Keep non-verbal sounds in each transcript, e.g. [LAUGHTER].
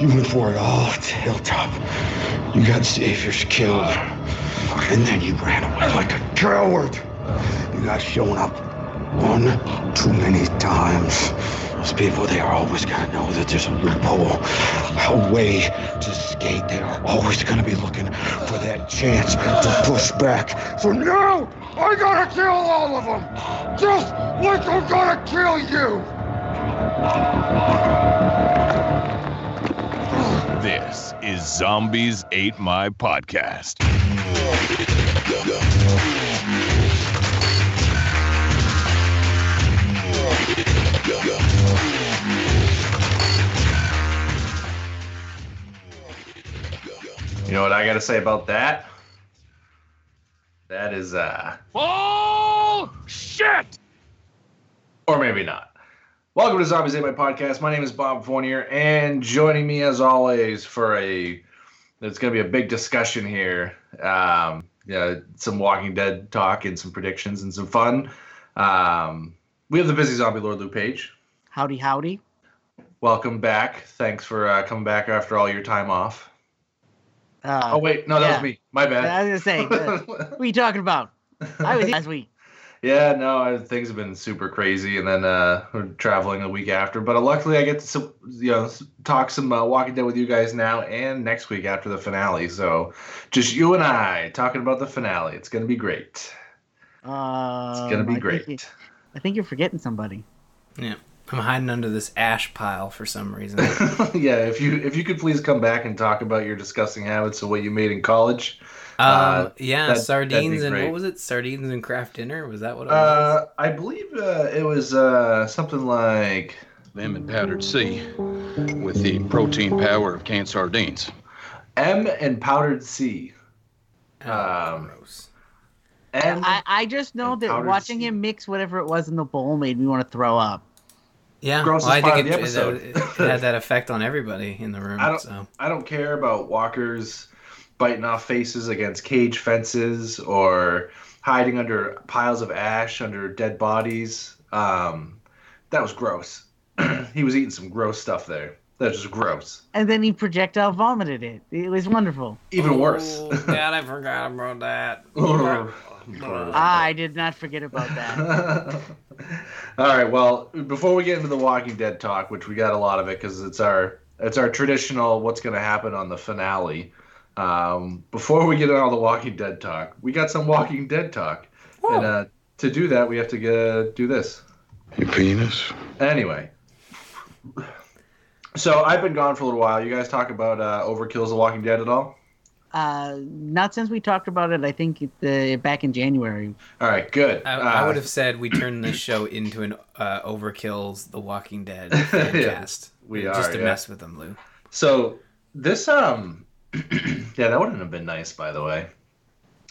You went for it all at the hilltop. You got saviors killed. And then you ran away like a coward. You got shown up one too many times. Those people, they are always gonna know that there's a loophole, a way to skate. They are always gonna be looking for that chance to push back. So now, I gotta kill all of them! Just like I'm gonna kill you! This is Zombies Ate My Podcast. You know what I got to say about that? That is, uh, Oh, shit! or maybe not. Welcome to Zombies Ate My Podcast. My name is Bob Fournier, and joining me as always for a, it's going to be a big discussion here. Um, yeah, some Walking Dead talk and some predictions and some fun. Um, we have the busy zombie Lord Lou Page. Howdy, howdy. Welcome back. Thanks for uh, coming back after all your time off. Uh, Oh wait, no, that yeah. was me. My bad. I was gonna say, uh, [LAUGHS] what are you talking about? I was last week. Yeah, no, I- things have been super crazy, and then uh, we're traveling a week after. But uh, luckily, I get to some, you know talk some uh, Walking Dead with you guys now and next week after the finale. So just you and I talking about the finale. It's gonna be great. Uh, It's gonna be I think great. you- I think you're forgetting somebody. Yeah. I'm hiding under this ash pile for some reason. [LAUGHS] yeah, if you if you could please come back and talk about your disgusting habits and what you made in college. Um, Uh, yeah, that- sardines and what was it? Sardines and Kraft Dinner? Was that what it was? Uh, I believe uh, it was uh, something like them and powdered sea with the protein power of canned sardines. M and powdered C. Oh, um, gross. M. I, I just know that watching seed. him mix whatever it was in the bowl made me want to throw up. Yeah, grossest well, I think it, the it, episode. it had that [LAUGHS] effect on everybody in the room. I don't- so I don't care about walkers biting off faces against cage fences or hiding under piles of ash under dead bodies. Um, that was gross. [CLEARS THROAT] he was eating some gross stuff there. That was just gross. And then he projectile vomited it. It was wonderful. Even worse. [LAUGHS] Oh, God, I forgot [LAUGHS] about that. [LAUGHS] I did not forget about that. All right. Well, before we get into the Walking Dead talk, which we got a lot of it because it's our it's our traditional what's going to happen on the finale. Um, before we get into all the Walking Dead talk, we got some Walking Dead talk, and uh, to do that, we have to get, do this. Your penis? Anyway, so I've been gone for a little while. You guys talk about uh, Overkill's The Walking Dead at all? uh, not since we talked about it. I think it, uh, back in January. All right, good. I, I Uh, would have said we turned this show into an uh, Overkill's The Walking Dead [LAUGHS] cast. we are just are, to yeah. mess with them, Lou. So this um, [CLEARS THROAT] yeah, that wouldn't have been nice, by the way.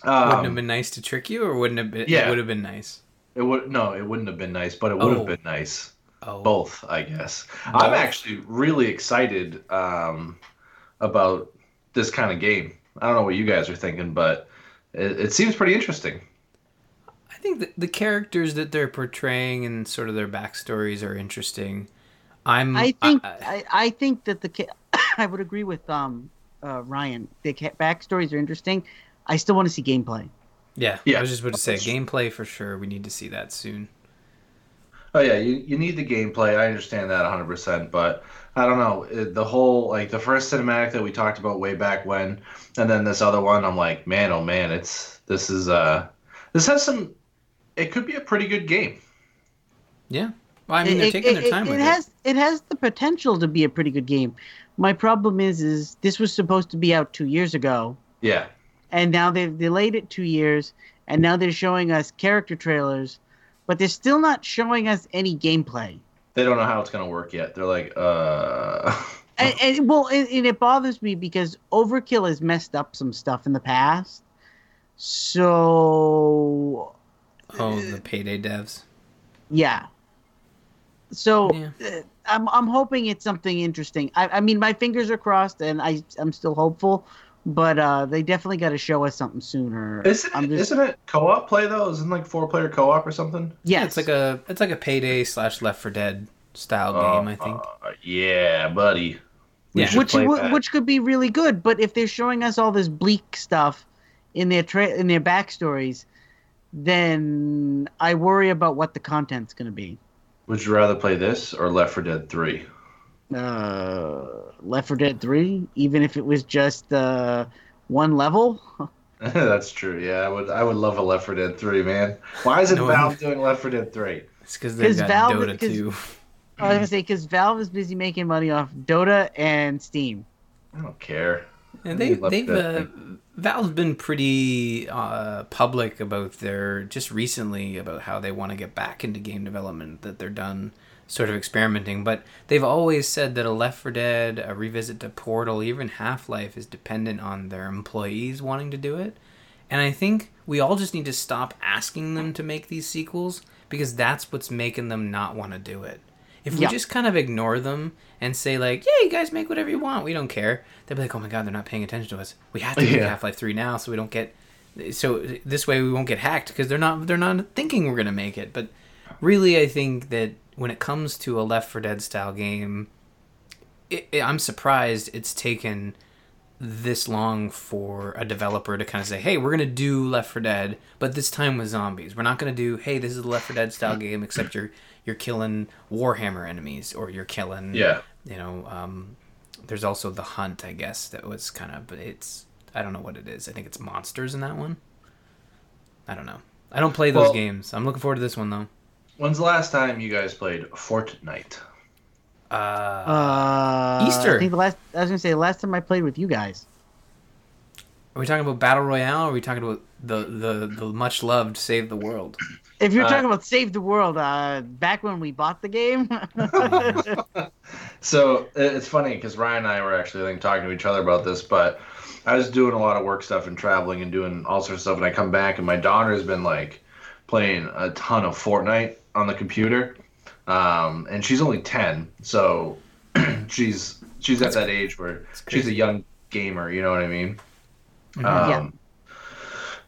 Wouldn't Um, have been nice to trick you, or wouldn't have been? Yeah. It would have been nice. It would no, it wouldn't have been nice, but it would have Oh. been nice. Oh, Both, I guess. I'm actually really excited um, about this kind of game. I don't know what you guys are thinking, but it, it seems pretty interesting. I think the, the characters that they're portraying and sort of their backstories are interesting. I'm. I think I- I, I think that the ca- [COUGHS] I would agree with um uh, Ryan. The ca- backstories are interesting. I still want to see gameplay. yeah, Yeah. I was just about to say gameplay for sure. We need to see that soon. Oh yeah, you, you need the gameplay. I understand that 100%, but I don't know the whole like the first cinematic that we talked about way back when, and then this other one. I'm like, man, oh man, it's this is uh this has some. It could be a pretty good game. Yeah. Well, I mean, they're taking it- their time it, with it it. has it has the potential to be a pretty good game. My problem is is this was supposed to be out two years ago, Yeah, and now they've delayed it two years, and now they're showing us character trailers, but they're still not showing us any gameplay. they don't know how it's gonna work yet. They're like, uh, And, and well, and, and it bothers me because Overkill has messed up some stuff in the past. So Oh, the payday devs. yeah. So Yeah. uh, I'm I'm hoping it's something interesting. I, I mean, my fingers are crossed, and I I'm still hopeful. But uh, they definitely got to show us something sooner. isn't it, just- isn't it co-op play though? Isn't it like four player co-op or something? Yes. it's like a it's like a payday slash Left 4 Dead style game. I think. Uh, yeah, buddy. We Yeah. which w- which could be really good. But if they're showing us all this bleak stuff in their tra- in their backstories, then I worry about what the content's going to be. Would you rather play this or Left 4 Dead 3? Uh, Left 4 Dead 3, even if it was just uh, one level. [LAUGHS] That's true. Yeah, I would. I would love a Left 4 Dead 3, man. Why is it No. Valve doing Left 4 Dead 3? It's because they've 'Cause got Valve- Dota 'cause- too. I was gonna say because Valve is busy making money off Dota and Steam. I don't care. And they they've uh, Valve's been pretty uh, public about their just recently about how they want to get back into game development that they're done sort of experimenting. But they've always said that a Left 4 Dead a revisit to Portal even Half-Life is dependent on their employees wanting to do it. And I think we all just need to stop asking them to make these sequels because that's what's making them not want to do it if we Yeah. just kind of ignore them and say like, "Yeah, you guys make whatever you want. We don't care," they'll be like, "Oh my god, they're not paying attention to us. We have to make Yeah. Half Life Three now, so we don't get so this way we won't get hacked because they're not they're not thinking we're gonna make it." But really, I think that when it comes to a Left 4 Dead style game, it, it, I'm surprised it's taken this long for a developer to kind of say, "Hey, we're gonna do Left 4 Dead, but this time with zombies. We're not gonna do, hey, this is a Left 4 Dead style mm. game, except you're you're killing Warhammer enemies or you're killing, Yeah. you know, um, there's also the Hunt, I guess that was kind of, but it's I don't know what it is. I think it's monsters in that one. I don't know. I don't play those Well- games. I'm looking forward to this one though. When's the last time you guys played Fortnite? Uh, Uh, Easter. I think the last. I was gonna say the last time I played with you guys. Are we talking about battle royale? or Are we talking about the the the much loved Save the World? If you're Uh, talking about Save the World, uh, back when we bought the game. [LAUGHS] So it's funny because Ryan and I were actually I think talking to each other about this, but I was doing a lot of work stuff and traveling and doing all sorts of stuff, and I come back and my daughter has been like playing a ton of Fortnite on the computer, um, and she's only ten, so [CLEARS THROAT] she's she's at that age where she's a young gamer, you know what I mean? Mhm. Um, Yeah.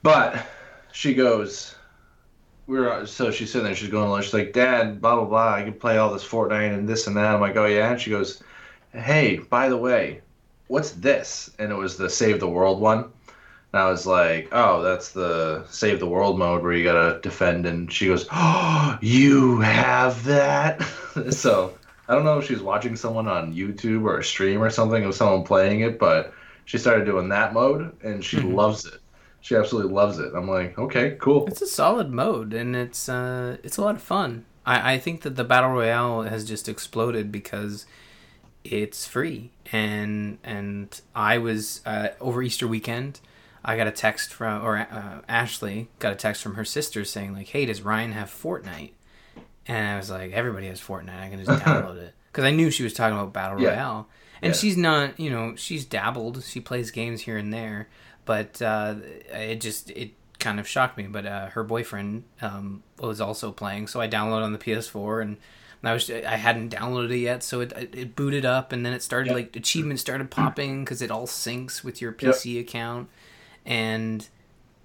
But she goes, we were so she's sitting there, she's going, to lunch. she's like, Dad, blah blah blah, I can play all this Fortnite and this and that. I'm like, oh yeah, and she goes, Hey, by the way, what's this? And it was the Save the World one. And I was like, oh, that's the Save the World mode where you gotta defend. And she goes, oh, you have that. [LAUGHS] so I don't know if she's watching someone on YouTube or a stream or something of someone playing it, but she started doing that mode and she Mhm. loves it. She absolutely loves it. I'm like, okay, cool. It's a solid mode, and it's uh, it's a lot of fun. I, I think that the battle royale has just exploded because it's free, and and I was uh, over Easter weekend. I got a text from, or uh, Ashley got a text from her sister saying like, "Hey, does Ryan have Fortnite?" And I was like, "Everybody has Fortnite. I can just [LAUGHS] download it." Because I knew she was talking about battle Yeah. And Yeah. she's not, you know, she's dabbled. She plays games here and there, but uh, it just it kind of shocked me. But uh, her boyfriend um, was also playing, so I downloaded on the PS4, and I was I hadn't downloaded it yet, so it it, booted up, and then it started Yep. like achievements started popping because it all syncs with your PC account, and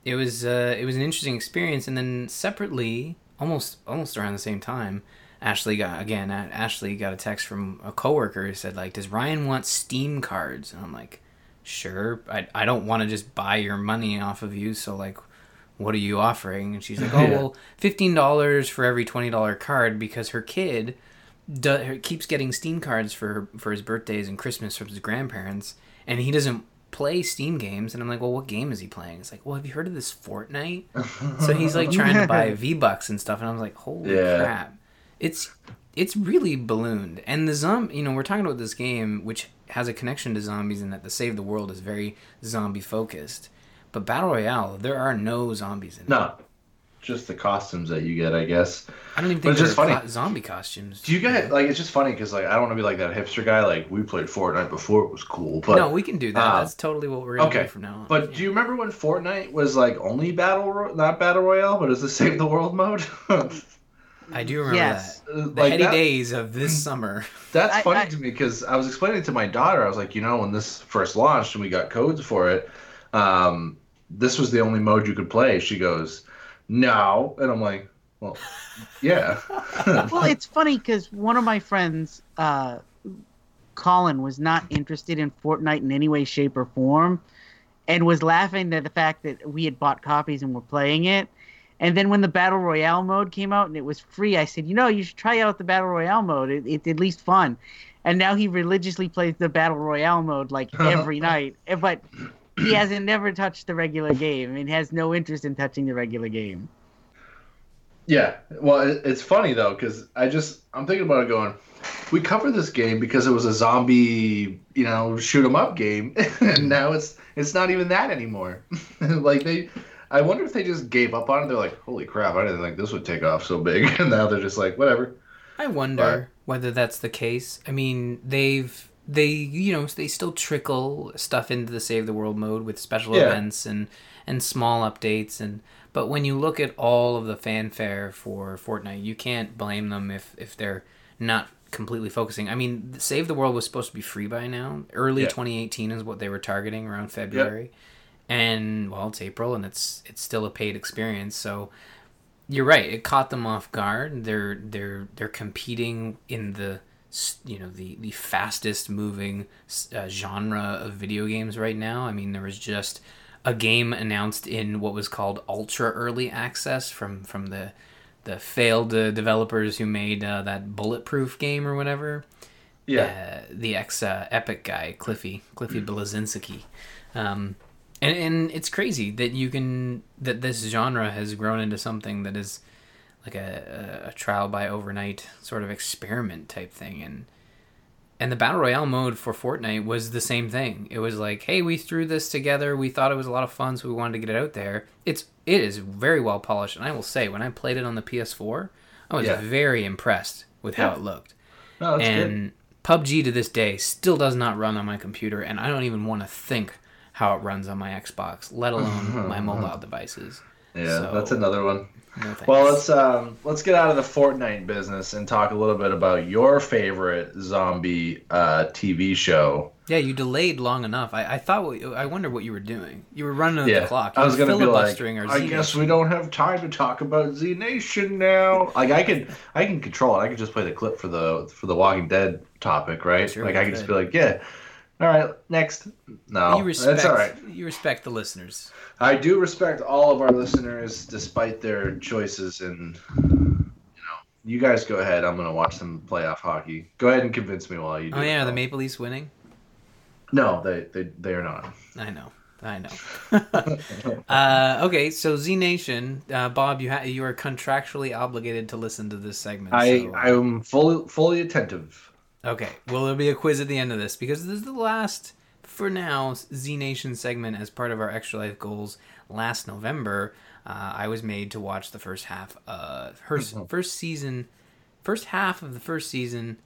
it was uh, it was an interesting experience. And then separately, almost almost around the same time. Ashley got again. Ashley got a text from a coworker who said like, "Does Ryan want Steam cards?" And I'm like, "Sure. I I don't want to just buy your money off of you. So like, what are you offering?" And she's like, "Oh [LAUGHS] Yeah. well, fifteen dollars for every twenty dollar card because her kid do, keeps getting Steam cards for for his birthdays and Christmas from his grandparents, and he doesn't." play steam games and i'm like well what game is he playing it's like well have you heard of this fortnite [LAUGHS] so he's like trying to buy v bucks and stuff and i was like holy Yeah. crap it's it's really ballooned and the zombie you know we're talking about this game which has a connection to zombies and that the save the world is very zombie focused but battle royale there are no zombies in it No, just the costumes that you get, I guess. i don't even think it's just funny. co- zombie costumes Do you guys like? It's just funny because like I don't want to be like that hipster guy. Like we played Fortnite before it was cool, but no we can do that uh, that's totally what we're gonna okay. do from now on But do you remember when Fortnite was like only battle, ro- not battle royale, but it's the save the world mode? [LAUGHS] i do remember Yes. that the like heady that- days of this [CLEARS THROAT] summer That's I- funny I- to me because I was explaining to my daughter. I was like, you know, when this first launched and we got codes for it, um, this was the only mode you could play. She goes, no, and I'm like, well, [LAUGHS] yeah. [LAUGHS] well, it's funny because one of my friends, uh, Colin was not interested in Fortnite in any way, shape, or form, and was laughing at the fact that we had bought copies and were playing it. And then when the battle royale mode came out and it was free, I said, you know, you should try out the battle royale mode. It, it's at least fun. And now he religiously plays the battle royale mode like [LAUGHS] every night. But he hasn't never touched the regular game and has no interest in touching the regular game. Yeah, well, it's funny though because I just I'm thinking about it going. We covered this game because it was a zombie, you know, shoot 'em up game, [LAUGHS] and mm-hmm. now it's it's not even that anymore. [LAUGHS] like they, I wonder if they just gave up on it. They're like, holy crap, I didn't think this would take off so big, [LAUGHS] and now they're just like, whatever. I wonder whether that's the case. I mean, they've they you know they still trickle stuff into the save the world mode with special Yeah. events and and small updates and but when you look at all of the fanfare for Fortnite, you can't blame them if if they're not completely focusing. I mean, Save the World was supposed to be free by now. Early Yeah. 2018 is what they were targeting around February. And well, it's April and it's it's still a paid experience. So you're right. It caught them off guard. They're they're they're competing in the you know the the fastest moving uh, genre of video games right now. I mean, there was just a game announced in what was called ultra early access from from the the failed uh, developers who made uh, that bulletproof game or whatever Yeah, uh, the ex uh, Epic guy, Cliffy Cliffy Bleszinski. Um, and and it's crazy that you can that this genre has grown into something that is like a, a, trial by overnight sort of experiment type thing and and the battle royale mode for Fortnite was the same thing. It was like, hey, we threw this together. We thought it was a lot of fun, so we wanted to get it out there. It's it is very well polished, and I will say, when I played it on the PS4, I was Yeah. very impressed with how Yeah. it looked no, that's good. and PUBG to this day still does not run on my computer, and I don't even want to think how it runs on my Xbox, let [LAUGHS] alone my mobile devices. Yeah, so- that's another one. No. Well, let's um, let's get out of the Fortnite business and talk a little bit about your favorite zombie uh, TV show. yeah, you delayed long enough. I, I thought, what, I wonder what you were doing. You were running Yeah, the clock. You I was gonna be like, filibustering our I Z guess Nation. we don't have time to talk about Z Nation now. Like I can, I can control it. I can just play the clip for the for the Walking Dead topic, right? Sure, like I can just be like, yeah, all right, next. No, You respect. that's all right. You respect the listeners. I do respect all of our listeners, despite their choices, and you know, you guys go ahead. I'm gonna watch them playoff hockey. Go ahead and convince me while you do. Oh yeah, it. the Maple Leafs winning. No, they they they are not. I know. I know. [LAUGHS] uh, okay, so Z Nation, uh, Bob, you ha- you are contractually obligated to listen to this segment. I so- I'm fully fully attentive. Okay. Well, there'll be a quiz at the end of this because this is the last, for now, Z Nation segment as part of our Extra Life goals. Last November, uh, I was made to watch the first half, uh, her first season, first half of the first season.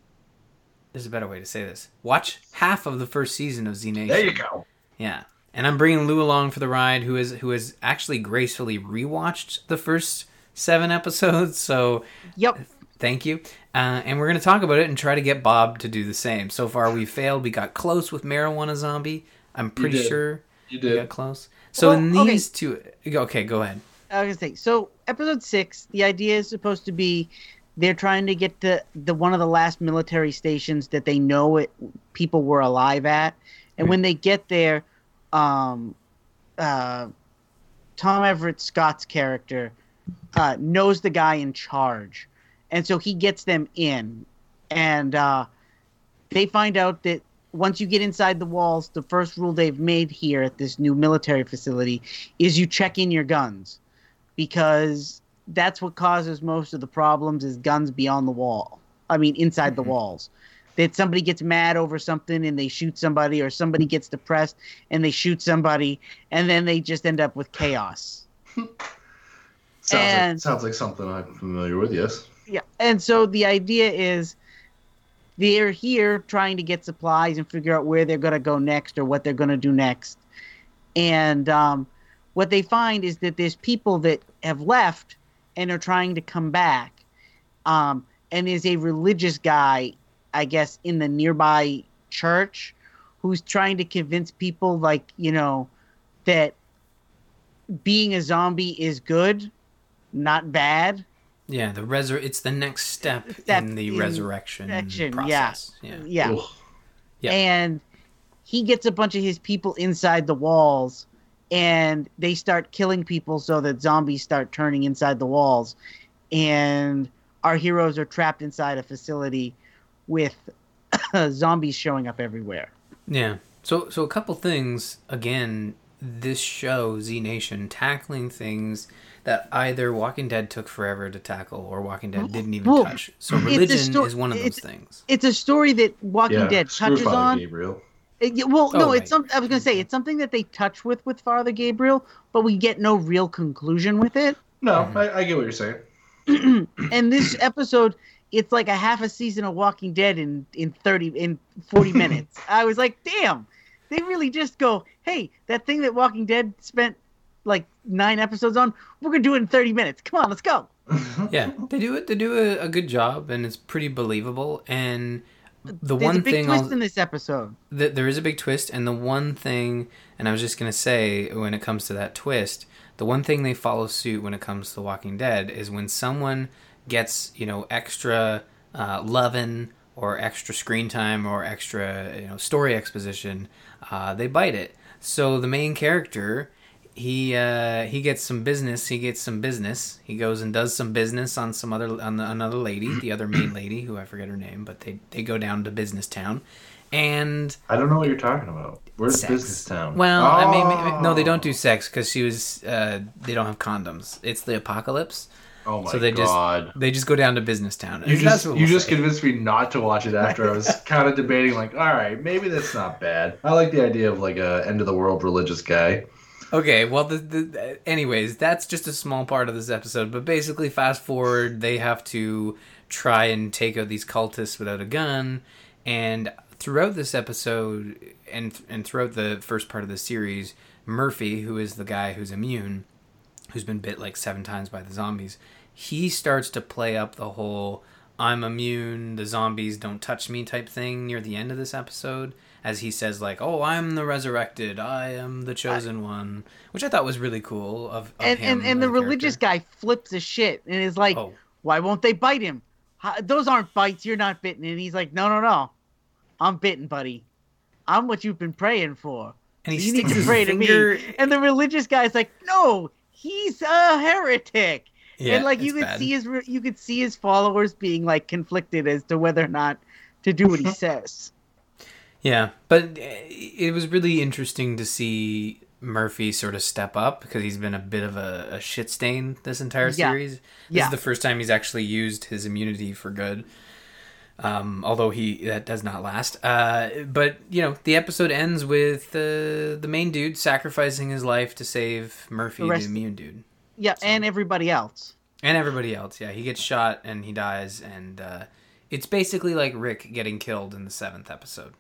There's a better way to say this. Watch half of the first season of Z Nation. There you go. Yeah, and I'm bringing Lou along for the ride, who is who has actually gracefully rewatched the first seven episodes. So Yep. Thank you. Uh, and we're going to talk about it and try to get Bob to do the same. So far, we failed. We got close with Marijuana Zombie. I'm pretty did. sure You we did. got close. So Well, in okay. these two, okay, go ahead. I was gonna say. So episode six, the idea is supposed to be they're trying to get to the one of the last military stations that they know it people were alive at, and when they get there, um, uh, Tom Everett Scott's character uh, knows the guy in charge, and so he gets them in, and uh, they find out that once you get inside the walls, the first rule they've made here at this new military facility is you check in your guns because that's what causes most of the problems is guns beyond the wall. I mean, inside the walls. That somebody gets mad over something and they shoot somebody, or somebody gets depressed and they shoot somebody, and then they just end up with chaos. [LAUGHS] Sounds And- like sounds like something I'm familiar with. Yes. Yeah. And so the idea is they're here trying to get supplies and figure out where they're going to go next or what they're going to do next. And um, what they find is that there's people that have left and are trying to come back. Um, and there's a religious guy, I guess, in the nearby church who's trying to convince people, like, you know, that being a zombie is good, not bad. Yeah, the resur- It's the next step, Step in the in resurrection resurrection, process. Yeah. Yeah. Ugh. Yeah. and he gets a bunch of his people inside the walls, and they start killing people so that zombies start turning inside the walls, and our heroes are trapped inside a facility with [COUGHS] zombies showing up everywhere. Yeah. So so a couple things again. This show Z Nation tackling things that either Walking Dead took forever to tackle or Walking Dead didn't even Well, touch. So it's a religion sto- is one of those it's- things. It's a story that Walking yeah, Dead touches Father on. Gabriel. Uh, it- well, Oh, no, right. it's some. I was gonna say it's something that they touch with with Father Gabriel, but we get no real conclusion with it. No, I, I get what you're saying. [CLEARS THROAT] and this episode, it's like a half a season of Walking Dead in in thirty in forty [LAUGHS] minutes. I was like, damn, they really just go, hey, that thing that Walking Dead spent like nine episodes on, we're gonna do it in thirty minutes. Come on, let's go. [LAUGHS] Yeah, they do it. They do a, a good job, and it's pretty believable. And the There's one a big thing twist I'll, in this episode. th- there is a big twist, and the one thing, and I was just gonna say when it comes to that twist, the one thing they follow suit when it comes to Walking Dead is when someone gets you know extra uh, loving or extra screen time or extra you know story exposition, uh, they bite it. So the main character. He uh, he gets some business. He gets some business. He goes and does some business on some other on the, another lady, the other main lady, who I forget her name, but they they go down to business town, and I don't know what you're talking about. Where's Sex. Business Town? well, I mean, no, they don't Oh. do sex because she was. Uh, they don't have condoms. It's the apocalypse, Oh my so they god. just they just go down to business town. you just you we'll just say. convinced me not to watch it after I was [LAUGHS] kind of debating like, all right, maybe that's not bad. I like the idea of like a end of the world religious guy. Okay, well, the, the anyways, that's just a small part of this episode. But basically, fast forward, they have to try and take out these cultists without a gun, and throughout this episode, and and throughout the first part of the series, Murphy, who is the guy who's immune, who's been bit like seven times by the zombies, he starts to play up the whole "I'm immune, the zombies don't touch me" type thing near the end of this episode, as he says like, "Oh, I'm the resurrected, I am the chosen one," which I thought was really cool. Of, of and him, and, and the religious character. guy flips his shit and is like, Oh. "Why won't they bite him? How, those aren't bites. You're not bitten." And he's like, "No, no, no, I'm bitten, buddy. I'm what you've been praying for. and he you need sticks to his pray finger. to me." And the religious guy's like, "No, he's a heretic." Yeah, and like you could bad. see his you could see his followers being like conflicted as to whether or not to do what he [LAUGHS] says. Yeah, but uh, it was really interesting to see Murphy sort of step up because he's been a bit of a, a shit stain this entire Yeah. series. This Yeah. is the first time he's actually used his immunity for good. Um, although he that does not last. Uh, but you know, the episode ends with uh, the main dude sacrificing his life to save Murphy, The the, immune dude, Yeah, and everybody else. and everybody else. Yeah, he gets shot and he dies, and uh, it's basically like Rick getting killed in the seventh episode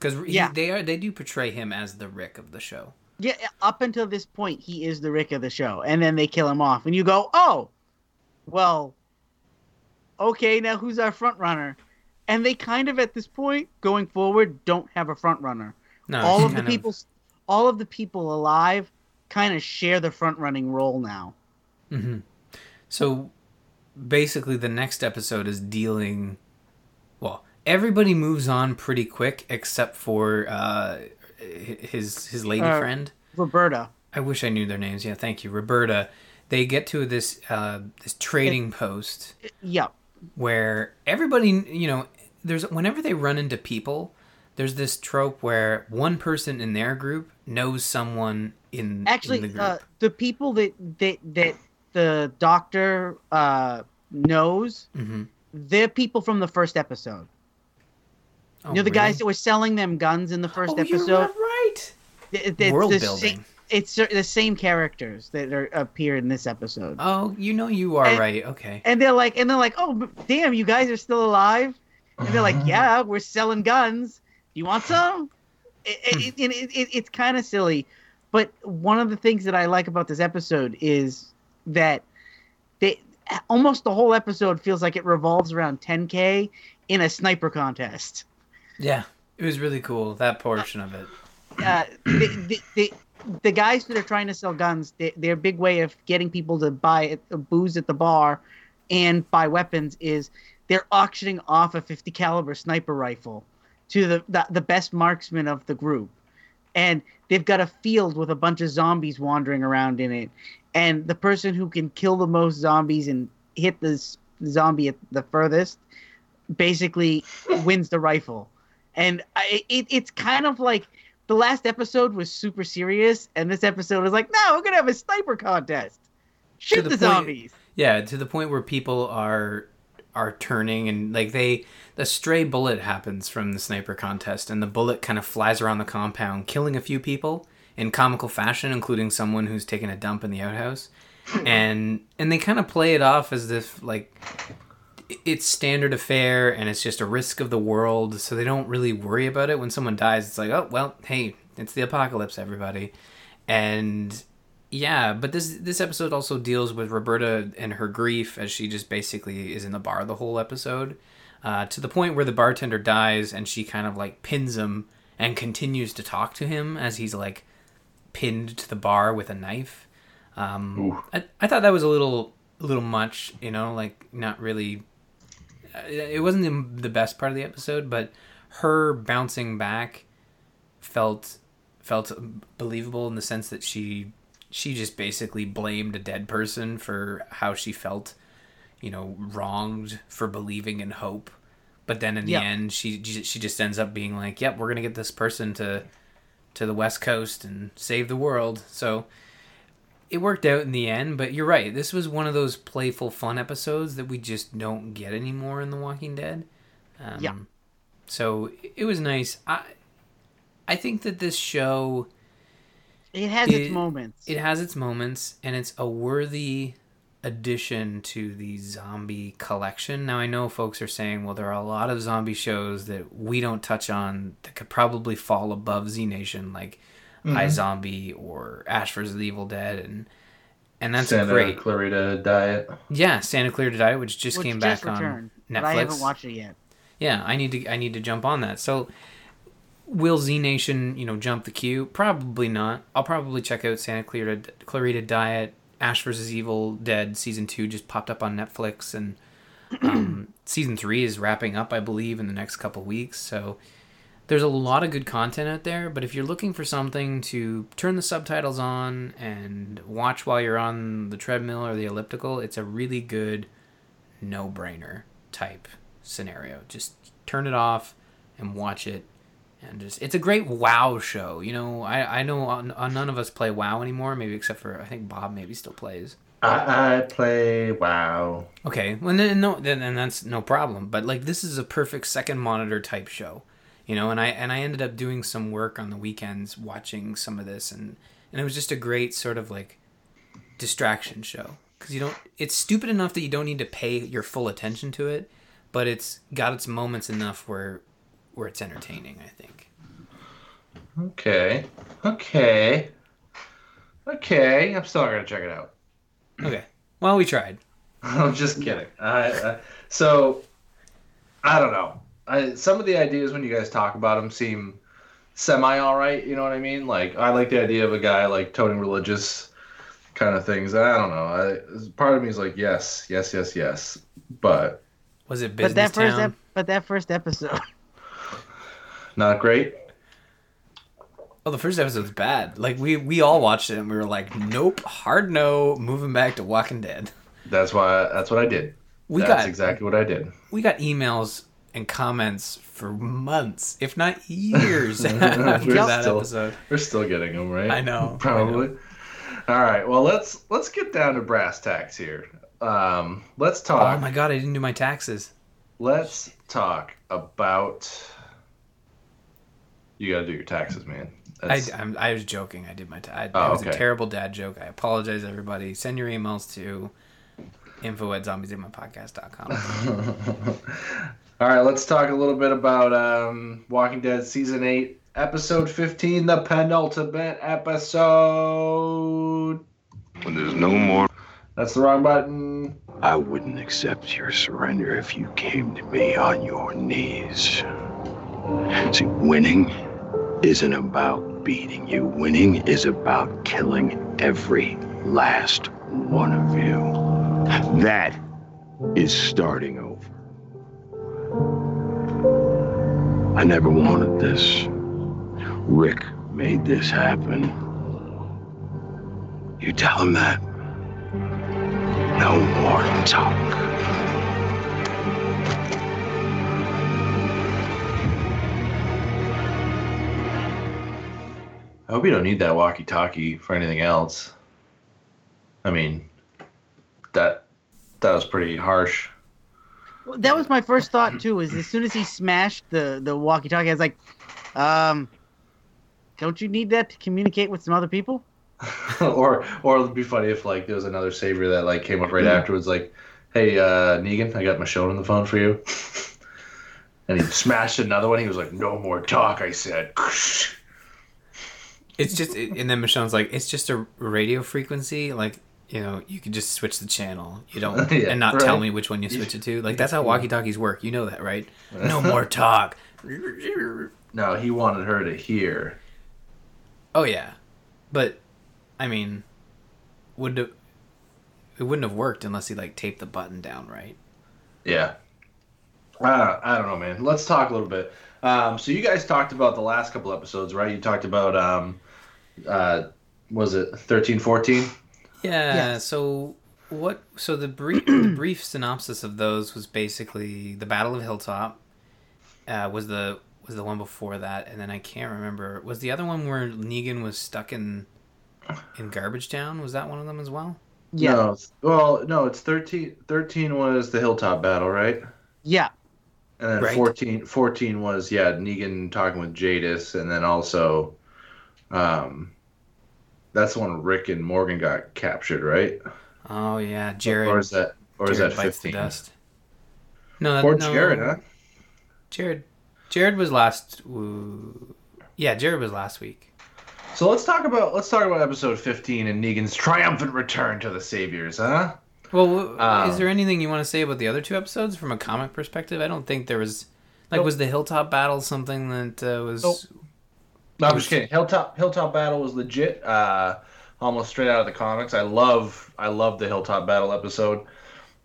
because Yeah. they are they do portray him as the Rick of the show. Yeah, up until this point, he is the Rick of the show, and then they kill him off, and you go, "Oh, well, okay, now who's our front runner?" And they kind of, at this point, going forward, don't have a front runner. No, all of the people, all of the people alive, kind of share the front running role now. Mhm. So basically, the next episode is dealing. Well, everybody moves on pretty quick except for uh, his his lady Uh, friend. Roberta, I wish I knew their names. Yeah, thank you, Roberta. They get to this uh, this trading post yeah, where everybody, you know, there's whenever they run into people, there's this trope where one person in their group knows someone in actually, in the group. uh, the people that that that the doctor uh, knows, hmm they're people from the first episode. Oh, you know the guys that were selling them guns in the first oh, episode. You're right. It- it's World the building. Same, it's the same characters that are, appear in this episode, Oh, you know you are And- right. Okay. and they're like, and they're like, oh damn, you guys are still alive, and they're like, [LAUGHS] yeah, we're selling guns. You want some? It, it, hmm. it, it, it- it's kind of silly, but one of the things that I like about this episode is that they almost the whole episode feels like it revolves around 10k in a sniper contest. Yeah, it was really cool that portion of it. uh, the, the, the, the guys that are trying to sell guns, they, their big way of getting people to buy uh, booze at the bar and buy weapons is they're auctioning off a 50 caliber sniper rifle to the, the the best marksman of the group, and they've got a field with a bunch of zombies wandering around in it, and the person who can kill the most zombies and hit the zombie at the furthest basically wins the rifle. And I, it, it's kind of like the last episode was super serious, and this episode is like, no, we're gonna have a sniper contest. Shoot the the, point- zombies. Yeah, to the point where people are are turning and like they a stray bullet happens from the sniper contest and the bullet kind of flies around the compound killing a few people in comical fashion including someone who's taking a dump in the outhouse [LAUGHS] and and they kind of play it off as if like it's standard affair and it's just a risk of the world so they don't really worry about it. When someone dies it's like oh well hey it's the apocalypse everybody. And yeah but this this episode also deals with roberta and her grief as she just basically is in the bar the whole episode uh, to the point where the bartender dies and she kind of like pins him and continues to talk to him as he's like pinned to the bar with a knife. Um, I, I thought that was a little a little much you know like not really Uh, it wasn't the- the best part of the episode but her bouncing back felt felt believable in the sense that she she just basically blamed a dead person for how she felt you know wronged for believing in hope but then in the Yeah. end she she just ends up being like yep we're gonna get this person to to the west coast and save the world so it worked out in the end but you're right this was one of those playful fun episodes that we just don't get anymore in the walking dead um, Yeah. so it was nice i i think that this show It has It- its moments. it has its moments and it's a worthy addition to the zombie collection. Now I know folks are saying, well, there are a lot of zombie shows that we don't touch on that could probably fall above Z Nation, like iZombie or Ash vs. the Evil Dead, and and that's Santa great. Clarita Diet. Yeah, Santa Clarita Diet, which just which came just back returned, on but Netflix. I haven't watched it yet. Yeah, I need to I need to jump on that. So will Z Nation, you know, jump the queue? Probably not. I'll probably check out Santa Clarita Clarita Diet, Ash vs Evil Dead season 2 just popped up on Netflix and um, [CLEARS THROAT] season 3 is wrapping up I believe in the next couple weeks. So there's a lot of good content out there, but if you're looking for something to turn the subtitles on and watch while you're on the treadmill or the elliptical, it's a really good no-brainer type scenario. Just turn it off and watch it and just it's a great wow show. You know, I I know none of us play WoW anymore, maybe except for I think Bob maybe still plays. I, I play WoW. Okay, well then no, then, then that's no problem. But like this is a perfect second monitor type show, you know. And I and I ended up doing some work on the weekends watching some of this, and and it was just a great sort of like distraction show because you don't. It's stupid enough that you don't need to pay your full attention to it, but it's got its moments enough where where it's entertaining. I think. Okay. Okay. Okay. I'm still not gonna check it out. Okay. Well, we tried. [LAUGHS] I'm just kidding. I, I, so I don't know. I, some of the ideas when you guys talk about them seem semi all right. You know what I mean? Like I like the idea of a guy like toting religious kind of things. I don't know. I, part of me is like yes, yes, yes, yes, but Was it business But that first, ep- but that first episode, [LAUGHS] not great. Oh, the first episode's bad. Like we we all watched it and we were like, nope, hard no, moving back to Walking Dead. That's why. That's what I did. We that's got exactly what I did. we got emails and comments for months, if not years, [LAUGHS] after We're that still- episode. We're still getting them, right? I know, I Probably. All right. Well, let's let's get down to brass tacks here. Um, let's talk. Oh my god, I didn't do my taxes. Let's talk about. You got to do your taxes, man. I, I'm, I was joking. I did my. Ta- I, Oh, it was a terrible dad joke. I apologize, everybody. Send your emails to info at zombiesdaypodcast.com. [LAUGHS] All right. Let's talk a little bit about um, Walking Dead season eight, episode fifteen, the penultimate episode. When there's no more, That's the wrong button. I wouldn't accept your surrender if you came to me on your knees. See, winning isn't about beating you. Winning is about killing every last one of you. That is starting over. I never wanted this. Rick made this happen. You tell him that. No more talk. I hope you don't need that walkie-talkie for anything else. I mean, that that was pretty harsh. Well, that was my first thought too. Is as soon as he smashed the the walkie-talkie, I was like, um, don't you need that to communicate with some other people? [LAUGHS] or or it'd be funny if like there was another savior that like came up right afterwards, like, "Hey, uh, Negan, I got Michonne on the phone for you." [LAUGHS] and he smashed another one. He was like, "No more talk," I said. [LAUGHS] It's just, and then Michonne's like, it's just a radio frequency. Like, you know, you can just switch the channel. You don't, [LAUGHS] Yeah, and not tell me which one you switch it to. Like, [LAUGHS] that's how walkie talkies work. You know that, right? [LAUGHS] No more talk. No, he wanted her to hear. Oh yeah, but I mean, would it? It wouldn't have worked unless he like taped the button down, right? Yeah. I don't, I don't know, man. Let's talk a little bit. Um, so you guys talked about the last couple episodes, right? You talked about um, uh, was it thirteen, fourteen? Yeah. Yes. So what? So the brief the [CLEARS THROAT] brief synopsis of those was basically the Battle of Hilltop. Uh, was the was the one before that, and then I can't remember. Was the other one where Negan was stuck in in Garbage Town? Was that one of them as well? Yeah, No, well, no, it's 13. 13 was the hilltop battle, right? yeah, And then Right. 14, 14 was yeah Negan talking with Jadis, and then also, um, that's when Rick and Morgan got captured, right? Oh yeah, Jared. or is that or is that bites the fifteen? dust. No, that, Or no, Jared, huh? Jared. Jared was last. ooh, yeah, Jared was last week. So let's talk about let's talk about episode fifteen and Negan's triumphant return to the Saviors, huh? Well, Um, is there anything you want to say about the other two episodes from a comic perspective? I don't think there was. Like, Nope. was the hilltop battle something that uh, was? Nope. No, I'm just kidding. Hilltop Hilltop Battle was legit, uh, almost straight out of the comics. I love I love the Hilltop Battle episode.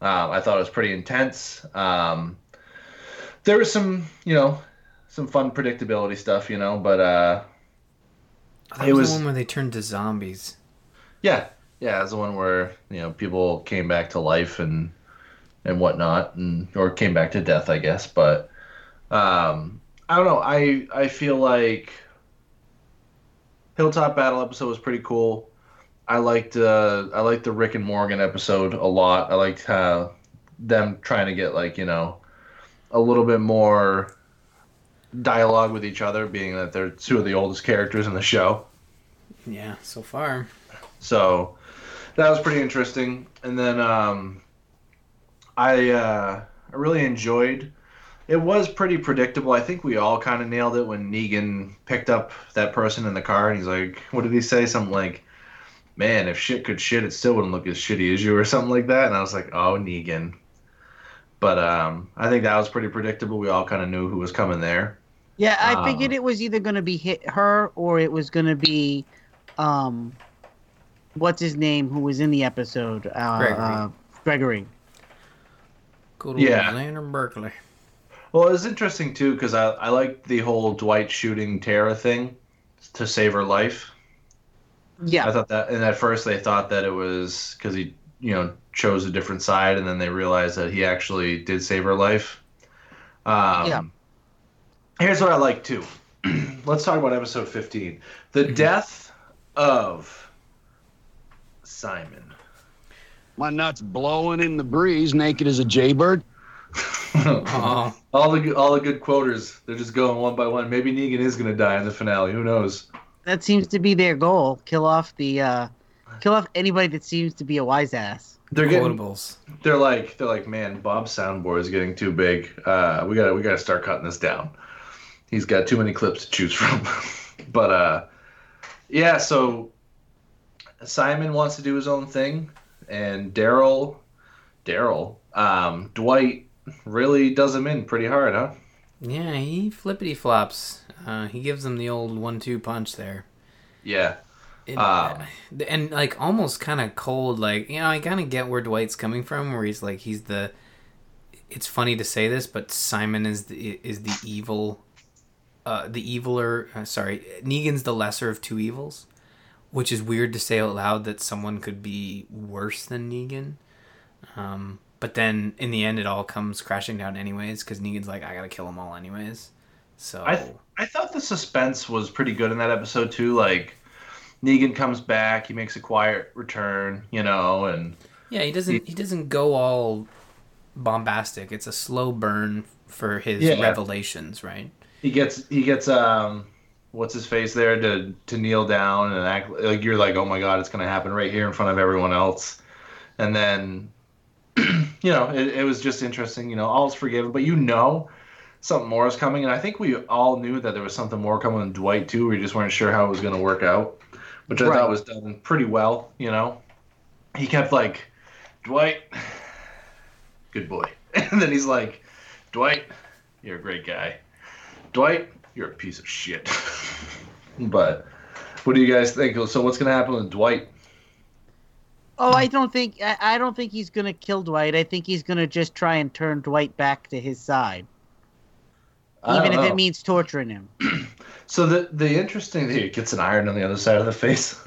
Um, I thought it was pretty intense. Um, there was some, you know, some fun predictability stuff, you know, but uh, That it was, was- the one where they turned to zombies. yeah, yeah, it's the one where you know people came back to life and and whatnot, and or came back to death, I guess. But um, I don't know. I I feel like Hilltop Battle episode was pretty cool. I liked uh, I liked the Rick and Morgan episode a lot. I liked how them trying to get like you know a little bit more dialogue with each other, being that they're two of the oldest characters in the show. Yeah, so far. So that was pretty interesting. And then um, I uh, I really enjoyed. It was pretty predictable. I think we all kind of nailed it when Negan picked up that person in the car, and he's like, "What did he say? Something like." Man, if shit could shit, it still wouldn't look as shitty as you, or something like that. And I was like, "Oh, Negan." But um, I think that was pretty predictable. We all kind of knew who was coming there. yeah. I Uh, figured it was either going to be hit her or it was going to be, um, what's his name who was in the episode? Uh, Gregory. Uh, Gregory. Good old Yeah. Leonard Berkeley. Well, it was interesting too because I I liked the whole Dwight shooting Tara thing to save her life. Yeah, I thought that, and at first they thought that it was because he, you know, chose a different side, and then they realized that he actually did save her life. Um, Yeah. Here's what I like too. [CLEARS THROAT] Let's talk about episode 15. The death of Simon. My nuts blowing in the breeze, naked as a jaybird. Oh, [LAUGHS] all the good- all the good quoters, they're just going one by one. Maybe Negan is gonna die in the finale. Who knows? that seems to be their goal. Kill off the, uh, kill off anybody that seems to be a wise ass. They're getting quotables. they're like they're like man bob's soundboard is getting too big uh we gotta we gotta start cutting this down he's got too many clips to choose from [LAUGHS] but uh yeah so simon wants to do his own thing and daryl daryl um dwight really does him in pretty hard huh Yeah, he flippity flops. Uh, he gives them the old one-two punch there. yeah It- Um, and like almost kind of cold like you know i kind of get where dwight's coming from where he's like he's the it's funny to say this but simon is the is the evil uh, the eviler. Uh, sorry, Negan's the lesser of two evils, which is weird to say out loud that someone could be worse than Negan. Um, but then in the end, it all comes crashing down anyways because Negan's like, I gotta kill them all anyways. So I th- I thought the suspense was pretty good in that episode too. Like Negan comes back, he makes a quiet return, you know, and yeah, he doesn't he doesn't go all bombastic. It's a slow burn for his Yeah. revelations, right? he gets he gets um what's his face there to to kneel down and act like you're like oh my god it's gonna happen right here in front of everyone else and then [CLEARS THROAT] you know it, it was just interesting you know all's forgiven but you know something more is coming and i think we all knew that there was something more coming with dwight too we just weren't sure how it was going to work out which i Right. thought was done pretty well you know he kept like dwight good boy [LAUGHS] and then he's like dwight you're a great guy Dwight, you're a piece of shit. [LAUGHS] but what do you guys think? So what's gonna happen with Dwight? Oh, I don't think I, I don't think he's gonna kill Dwight. I think he's gonna just try and turn Dwight back to his side, even if don't it means torturing him. [CLEARS THROAT] So the the interesting thing, he gets an iron on the other side of the face.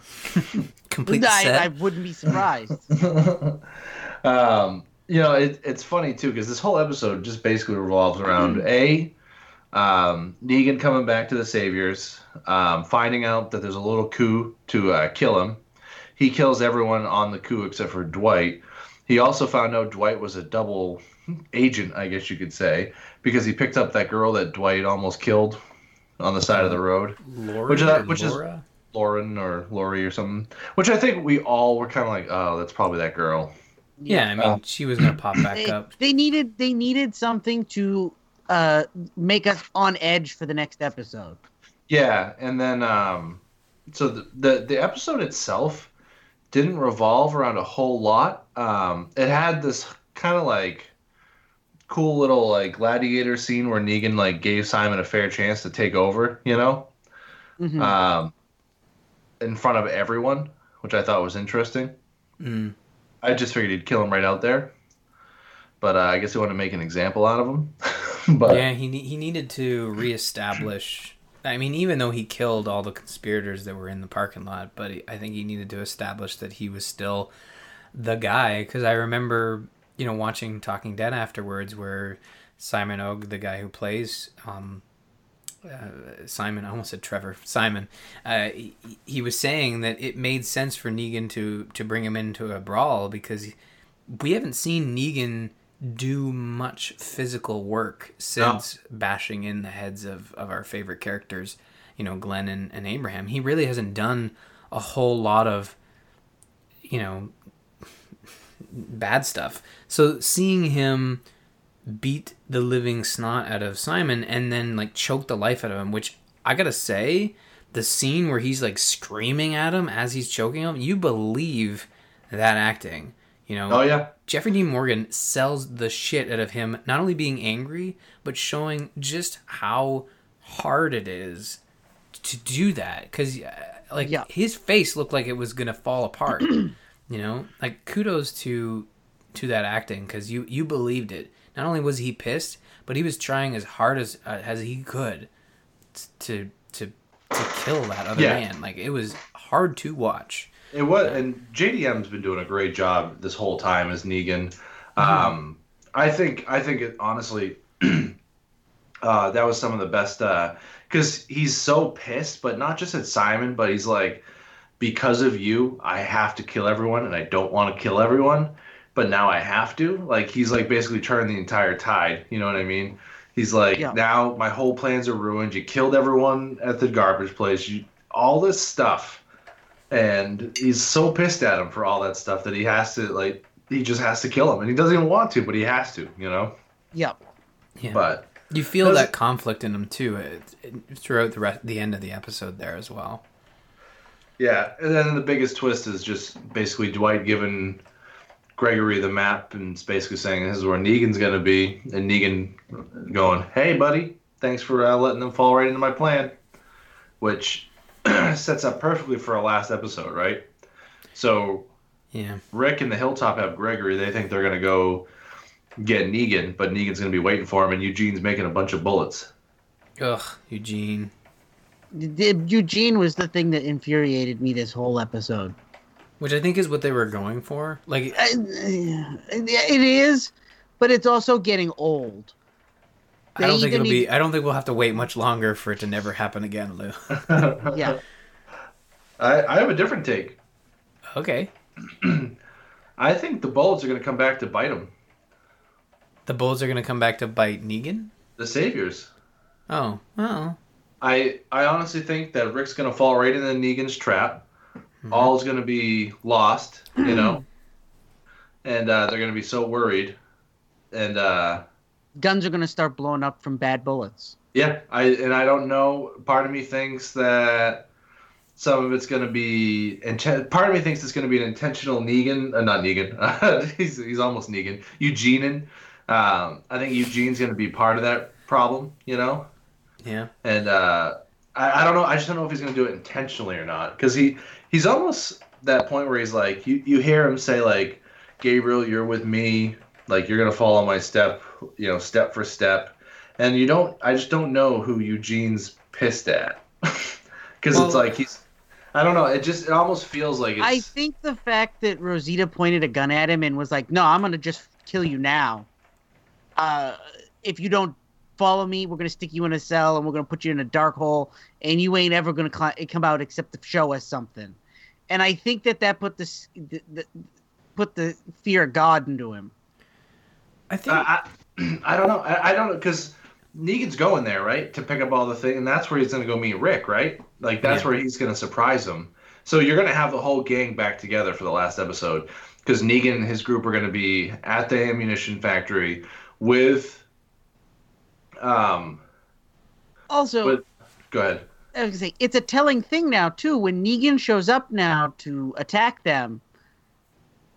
[LAUGHS] Complete I, set. I wouldn't be surprised. [LAUGHS] um, you know, it, it's funny too because this whole episode just basically revolves around a um, Negan coming back to the Saviors, um, finding out that there's a little coup to uh, kill him. He kills everyone on the coup except for Dwight. He also found out Dwight was a double agent, I guess you could say, because he picked up that girl that Dwight almost killed on the side of the road. Laura, which is- or which is- Lauren or Lori or something. Which I think we all were kind of like, oh, that's probably that girl. Yeah, I mean, Uh, she was gonna pop back They, up. they needed they needed something to uh, make us on edge for the next episode. Yeah, and then um, so the, the the episode itself didn't revolve around a whole lot. Um, it had this kind of like cool little like gladiator scene where Negan like gave Simon a fair chance to take over, you know, Mhm. um, in front of everyone, which I thought was interesting. Mm. I just figured he'd kill him right out there, but uh, I guess he wanted to make an example out of him. [LAUGHS] but yeah, he ne- he needed to reestablish. I mean, even though he killed all the conspirators that were in the parking lot, but I think he needed to establish that he was still the guy. Because I remember, you know, watching Talking Dead afterwards, where Simon Ogg, the guy who plays um, uh, Simon, I almost said Trevor Simon. Uh, he, he was saying that it made sense for Negan to to bring him into a brawl because we haven't seen Negan do much physical work since bashing in the heads of, of our favorite characters, you know, Glenn and, and Abraham. He really hasn't done a whole lot of, you know, [LAUGHS] bad stuff. So seeing him beat the living snot out of Simon and then like choke the life out of him, which I gotta say, the scene where he's like screaming at him as he's choking him, you believe that acting. You know, oh yeah, Jeffrey Dean Morgan sells the shit out of him not only being angry, but showing just how hard it is to do that. Because, like, Yeah. his face looked like it was going to fall apart. [CLEARS THROAT] you know? Like, kudos to to that acting because you, you believed it. Not only was he pissed, but he was trying as hard as uh, as he could to to to kill that other Yeah. man. Like, it was hard to watch. It was. And JDM's been doing a great job this whole time as Negan. Um, I think I think it honestly. [CLEARS THROAT] Uh, that was some of the best because he's so pissed, but not just at Simon, but he's like, because of you, I have to kill everyone, and I don't want to kill everyone, but now I have to. Like he's like basically turned the entire tide. You know what I mean? He's like, Yeah. now my whole plans are ruined. You killed everyone at the garbage place. You all this stuff, and he's so pissed at him for all that stuff that he has to like. He just has to kill him, and he doesn't even want to, but he has to. You know. Yep. Yeah. But You feel that conflict in him too it, it- throughout the rest, the end of the episode there as well. Yeah, and then the biggest twist is just basically Dwight giving Gregory the map and it's basically saying this is where Negan's gonna be, and Negan going, "Hey, buddy, thanks for uh, letting them fall right into my plan," which [CLEARS THROAT] sets up perfectly for our last episode, right? So Yeah, Rick and the Hilltop have Gregory. They think they're gonna go get Negan, but Negan's gonna be waiting for him, and Eugene's making a bunch of bullets. Ugh, Eugene. Eugene was the thing that infuriated me this whole episode. Which I think is what they were going for. Like, It is, but it's also getting old. I don't think either it'll be. I don't think we'll have to wait much longer for it to never happen again, Lou. [LAUGHS] Yeah, I, I have a different take. okay. [CLEARS THROAT] I think the bullets are going to come back to bite him. The bulls are gonna come back to bite Negan. The saviors. Oh, well. I I honestly think that Rick's going to fall right into Negan's trap. All's going to be lost, you know, [CLEARS THROAT] and uh, they're going to be so worried. And uh, guns are gonna start blowing up from bad bullets. yeah, I and I don't know. Part of me thinks that some of it's going to be. Inten- part of me thinks it's going to be an intentional Negan, uh, not Negan. [LAUGHS] he's he's almost Negan. Eugenean. Um, I think Eugene's going to be part of that problem, you know. Yeah. and uh, I, I don't know. I just don't know if he's going to do it intentionally or not because he he's almost that point where he's like you you hear him say like Gabriel, you're with me, like you're going to follow my step, you know, step for step, and you don't. I just don't know who Eugene's pissed at [LAUGHS] because Well- it's like he's. I don't know. It just it almost feels like it's. I think the fact that Rosita pointed a gun at him and was like, "No, I'm gonna just kill you now. Uh, if you don't follow me, we're gonna stick you in a cell and we're gonna put you in a dark hole, and you ain't ever gonna cli- come out except to show us something." And I think that that put this the, the, put the fear of God into him. I think. I, I, I don't know. I, I don't know because Negan's going there, right, to pick up all the thing, and that's where he's going to go meet Rick, right? Like that's Yeah. where he's going to surprise him. So you're going to have the whole gang back together for the last episode because Negan and his group are going to be at the ammunition factory with. Um. Also, But- Go ahead. I was gonna say it's a telling thing now too. When Negan shows up now to attack them,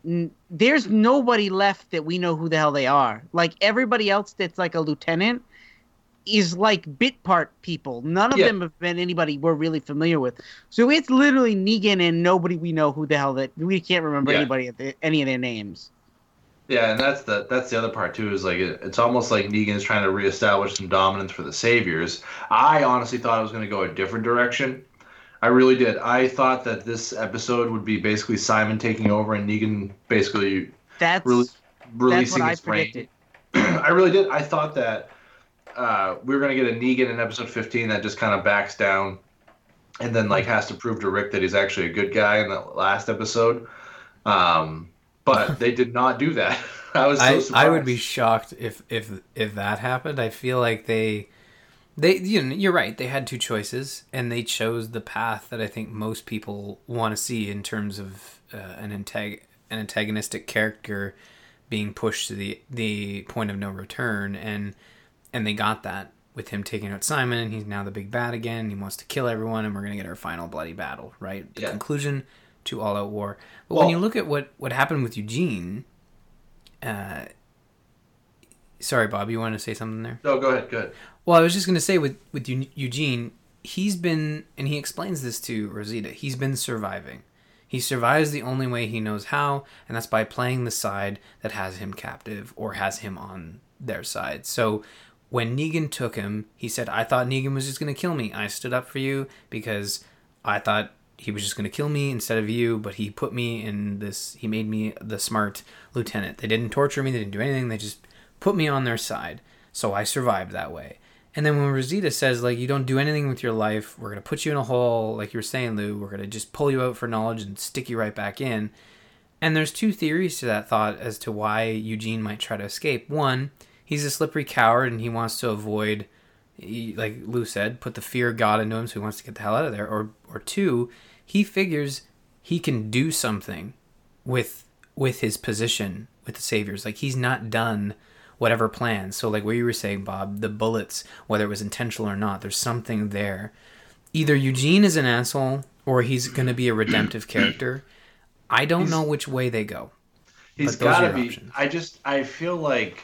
n- there's nobody left that we know who the hell they are. Like everybody else that's like a lieutenant is like bit part people. None of Yeah. them have been anybody we're really familiar with. So it's literally Negan and nobody we know who the hell that we can't remember Yeah. anybody at the, any of their names. Yeah, and that's the that's the other part too. Is like it, it's almost like Negan's trying to reestablish some dominance for the Saviors. I honestly thought it was going to go a different direction. I really did. I thought that this episode would be basically Simon taking over and Negan basically That's really that's releasing what I his reign. predicted. [CLEARS THROAT] I really did. I thought that uh, we were going to get a Negan in episode 15 that just kind of backs down and then like has to prove to Rick that he's actually a good guy in the last episode. Um, but [LAUGHS] they did not do that. [LAUGHS] I was so I, surprised. I would be shocked if if if that happened. I feel like they they you know, you're right. They had two choices and they chose the path that I think most people want to see in terms of uh, an antag- an antagonistic character being pushed to the the point of no return and and they got that with him taking out Simon and he's now the big bad again. He wants to kill everyone and we're going to get our final bloody battle, right? The Yeah. conclusion to all out war. But when you look at what what happened with Eugene, uh, sorry, Bob, you want to say something there? No, go ahead. Go ahead. Well, I was just going to say with with Eugene, he's been, and he explains this to Rosita. He's been surviving. He survives the only way he knows how, and that's by playing the side that has him captive or has him on their side. So when Negan took him, he said, "I thought Negan was just going to kill me. I stood up for you because I thought he was just going to kill me instead of you, but he put me in this. He made me the smart lieutenant. They didn't torture me. They didn't do anything. They just put me on their side. So I survived that way." And then when Rosita says like you don't do anything with your life, we're gonna put you in a hole, like you were saying, Lou. We're gonna just pull you out for knowledge and stick you right back in. And there's two theories to that thought as to why Eugene might try to escape. One, he's a slippery coward and he wants to avoid, like Lou said, put the fear of God into him, so he wants to get the hell out of there. Or, or two, he figures he can do something with with his position with the Saviors. Like he's not done whatever plan. So like what you were saying, Bob, the bullets, whether it was intentional or not, there's something there. Either Eugene is an asshole or he's going to be a redemptive character. I don't He's- know which way they go. He's got to be. options. I just I feel like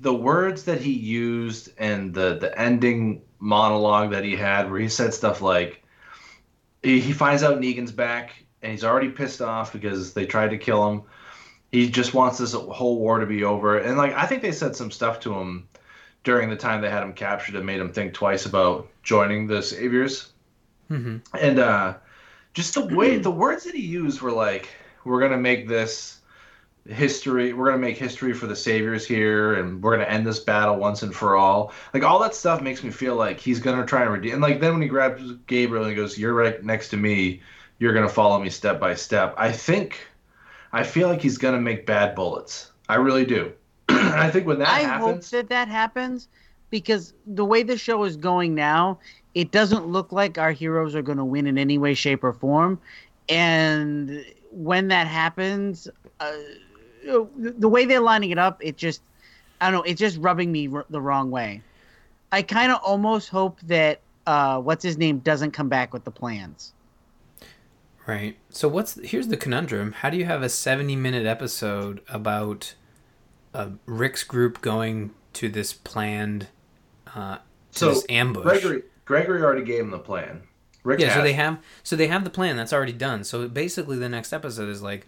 the words that he used and the the ending monologue that he had, where he said stuff like, he, he finds out Negan's back and he's already pissed off because they tried to kill him. He just wants this whole war to be over, and like I think they said some stuff to him during the time they had him captured and made him think twice about joining the Saviors. hmm And uh, just the way the words that he used were like, "We're gonna make this history. We're gonna make history for the Saviors here, and we're gonna end this battle once and for all." Like all that stuff makes me feel like he's gonna try and redeem. And like then when he grabs Gabriel and he goes, "You're right next to me. You're gonna follow me step by step." I think, I feel like he's gonna make bad bullets. I really do. [CLEARS THROAT] I think when that I happens, hope that that happens because the way the show is going now, it doesn't look like our heroes are going to win in any way, shape, or form. And when that happens, uh, the the way they're lining it up, it just, I don't know, it's just rubbing me r- the wrong way. I kind of almost hope that uh, what's his name doesn't come back with the plans. Right. So what's here's the conundrum. How do you have a 70 minute episode about uh, Rick's group going to this planned uh, to So, this ambush? Gregory Gregory already gave him the plan. Rick yeah, so they have so they have the plan that's already done. So basically, the next episode is like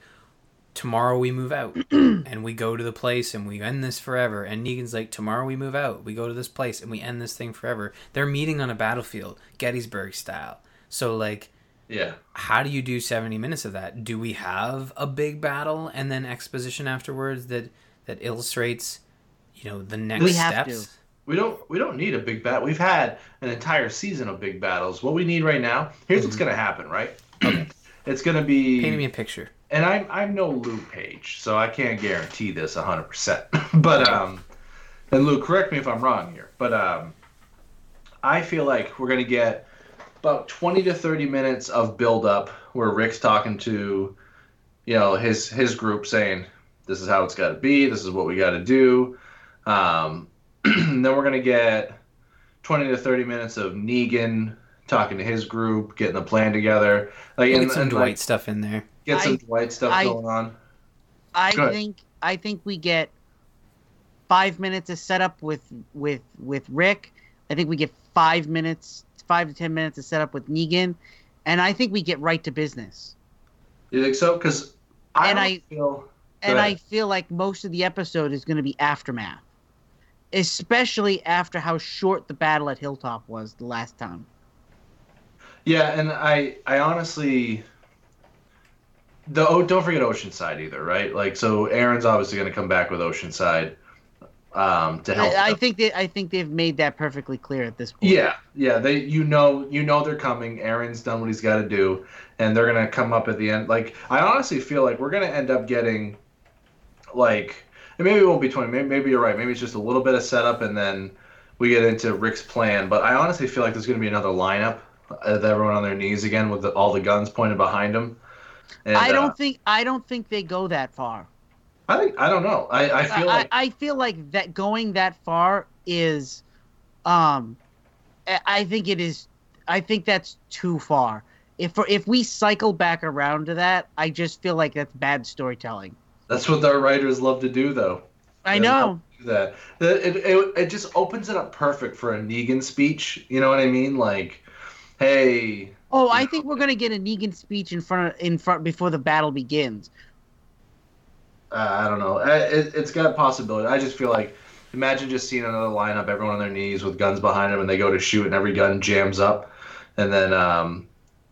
tomorrow we move out [CLEARS THROAT] and we go to the place and we end this forever. And Negan's like, tomorrow we move out, we go to this place and we end this thing forever. They're meeting on a battlefield, Gettysburg style. So like, yeah. how do you do 70 minutes of that? Do we have a big battle and then exposition afterwards that that illustrates, you know, the next We have steps? to. We don't we don't need a big bat. We've had an entire season of big battles. What we need right now, here's what's gonna happen, right? Okay. [CLEARS THROAT] it's gonna be Paint me a picture. and I'm I'm no Luke Page, so I can't guarantee this hundred percent. [LAUGHS] But um and Luke, correct me if I'm wrong here, but um I feel like we're gonna get about twenty to thirty minutes of build up where Rick's talking to you know his his group saying this is how it's got to be. This is what we got to do. Um, [CLEARS THROAT] then we're gonna get 20 to 30 minutes of negan talking to his group getting the plan together. Like Get and, some and, Dwight like, stuff in there. get some I- dwight stuff I- going on. I Go think I think we get five minutes of setup with with with Rick. I think we get five minutes, five to ten minutes to set up with Negan, and I think we get right to business. you think so because i And I- feel And. I feel like most of the episode is going to be aftermath, especially after how short the battle at Hilltop was the last time. Yeah, and I I honestly the oh don't forget Oceanside either, right? Like so Aaron's obviously gonna come back with Oceanside um to help. I, I think they, I think they've made that perfectly clear at this point. Yeah, yeah, they you know you know they're coming. Aaron's done what he's got to do, and they're gonna come up at the end. Like I honestly feel like we're gonna end up getting, like, and maybe it won't be twenty. Maybe, maybe you're right. Maybe it's just a little bit of setup, and then we get into Rick's plan. But I honestly feel like there's gonna be another lineup of everyone on their knees again with the, all the guns pointed behind them. And, I don't uh, think I don't think they go that far. I think I don't know. I, I feel I, like I feel like that going that far is, um, I think it is. I think that's too far. If if we cycle back around to that, I just feel like that's bad storytelling. that's what our writers love to do, though. I know. that. It, it, it just opens it up perfect for a Negan speech. You know what I mean? Like, hey, Oh, I think we're gonna get a Negan speech in front of, in front before the battle begins. Uh, I don't know. It, it's got a possibility. I just feel like, imagine just seeing another lineup, everyone on their knees with guns behind them, and they go to shoot, and every gun jams up, and then um,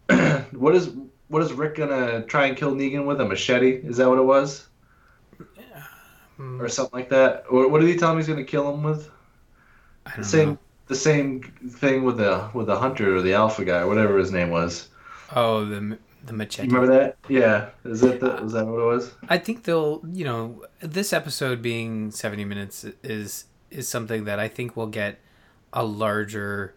[CLEARS THROAT] what is what is Rick gonna try and kill Negan with a machete? Is that what it was, or something like that? Or what did he tell him he's gonna kill him with? I The don't same know. the same thing with the with the hunter or the alpha guy, or whatever his name was. Oh, the the machete. You remember that? Yeah. Is that the, was that what it was? I think they'll, you know, this episode being 70 minutes is is something that I think will get a larger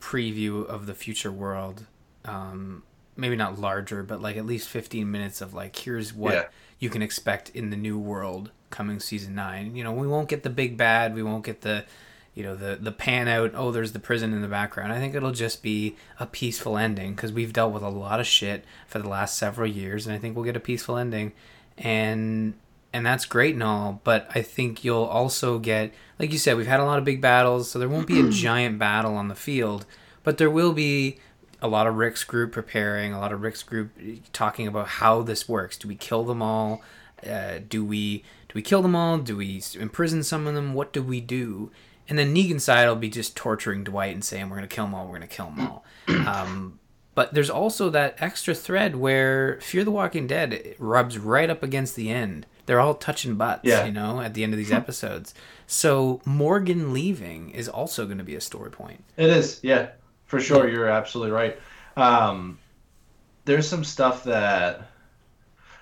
preview of the future world. Um, maybe not larger, but like at least 15 minutes of like here's what Yeah. you can expect in the new world coming season 9. You know, we won't get the big bad, we won't get the you know the the pan out oh there's the prison in the background. I think it'll just be a peaceful ending because we've dealt with a lot of shit for the last several years and i think we'll get a peaceful ending. And and that's great and all but i think you'll also get like you said we've had a lot of big battles so there won't be a [CLEARS THROAT] giant battle on the field but there will be a lot of rick's group preparing a lot of rick's group talking about how this works. Do we kill them all? Uh, do we do we kill them all? Do we imprison some of them? What do we do and then Negan's side will be just torturing Dwight and saying we're gonna kill them all, we're gonna kill them all. [CLEARS THROAT] Um, but there's also that extra thread where Fear the Walking Dead rubs right up against the end. They're all touching butts, Yeah. you know, at the end of these [LAUGHS] episodes. So Morgan leaving is also going to be a story point. It is, yeah, for sure. You're absolutely right. Um, there's some stuff that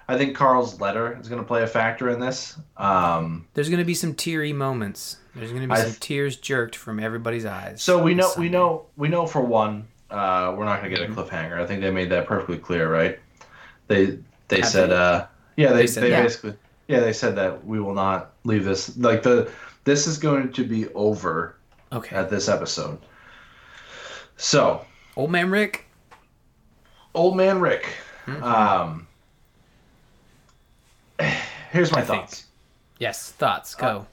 I think Carl's letter is going to play a factor in this. Um, There's going to be some teary moments. There's going to be I- some tears jerked from everybody's eyes. so we know, we know, we know for one, uh, we're not going to get a cliffhanger. I think they made that perfectly clear, right? They they Have said, they? uh, yeah, they They they, said that? basically, yeah, they said that we will not leave this like the this is going to be over Okay. at this episode. So Old man Rick. old man Rick. Mm-hmm. Um, here's my I think- thoughts. Yes. Thoughts. Go.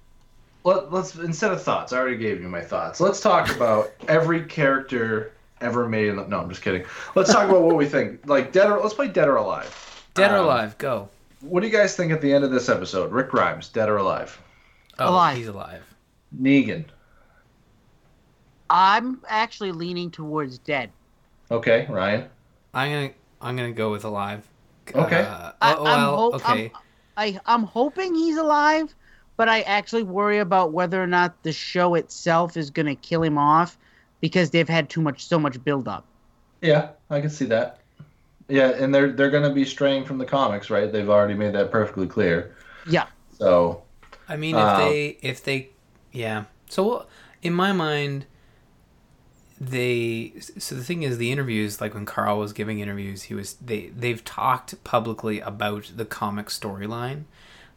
Let, let's instead of thoughts, I already gave you my thoughts. Let's talk about every character ever made. In the, no, I'm just kidding. Let's talk about what we think. Like dead or let's play Dead or Alive. Dead or um, alive. Go. What do you guys think at the end of this episode? Rick Grimes, Dead or Alive? Oh, Alive. He's alive. Negan. I'm actually leaning towards dead. Okay, Ryan. I'm gonna. I'm gonna go with alive. Okay. Uh, I, oh, I'm well, hope- okay. I'm, I, I'm hoping he's alive, but I actually worry about whether or not the show itself is going to kill him off because they've had too much, so much build up. Yeah, I can see that. Yeah, and they're they're going to be straying from the comics, right? They've already made that perfectly clear. Yeah. So I mean, if Uh, they, if they, yeah. So in my mind, they. So the thing is, the interviews, like when Carl was giving interviews, he was they they've talked publicly about the comic storyline.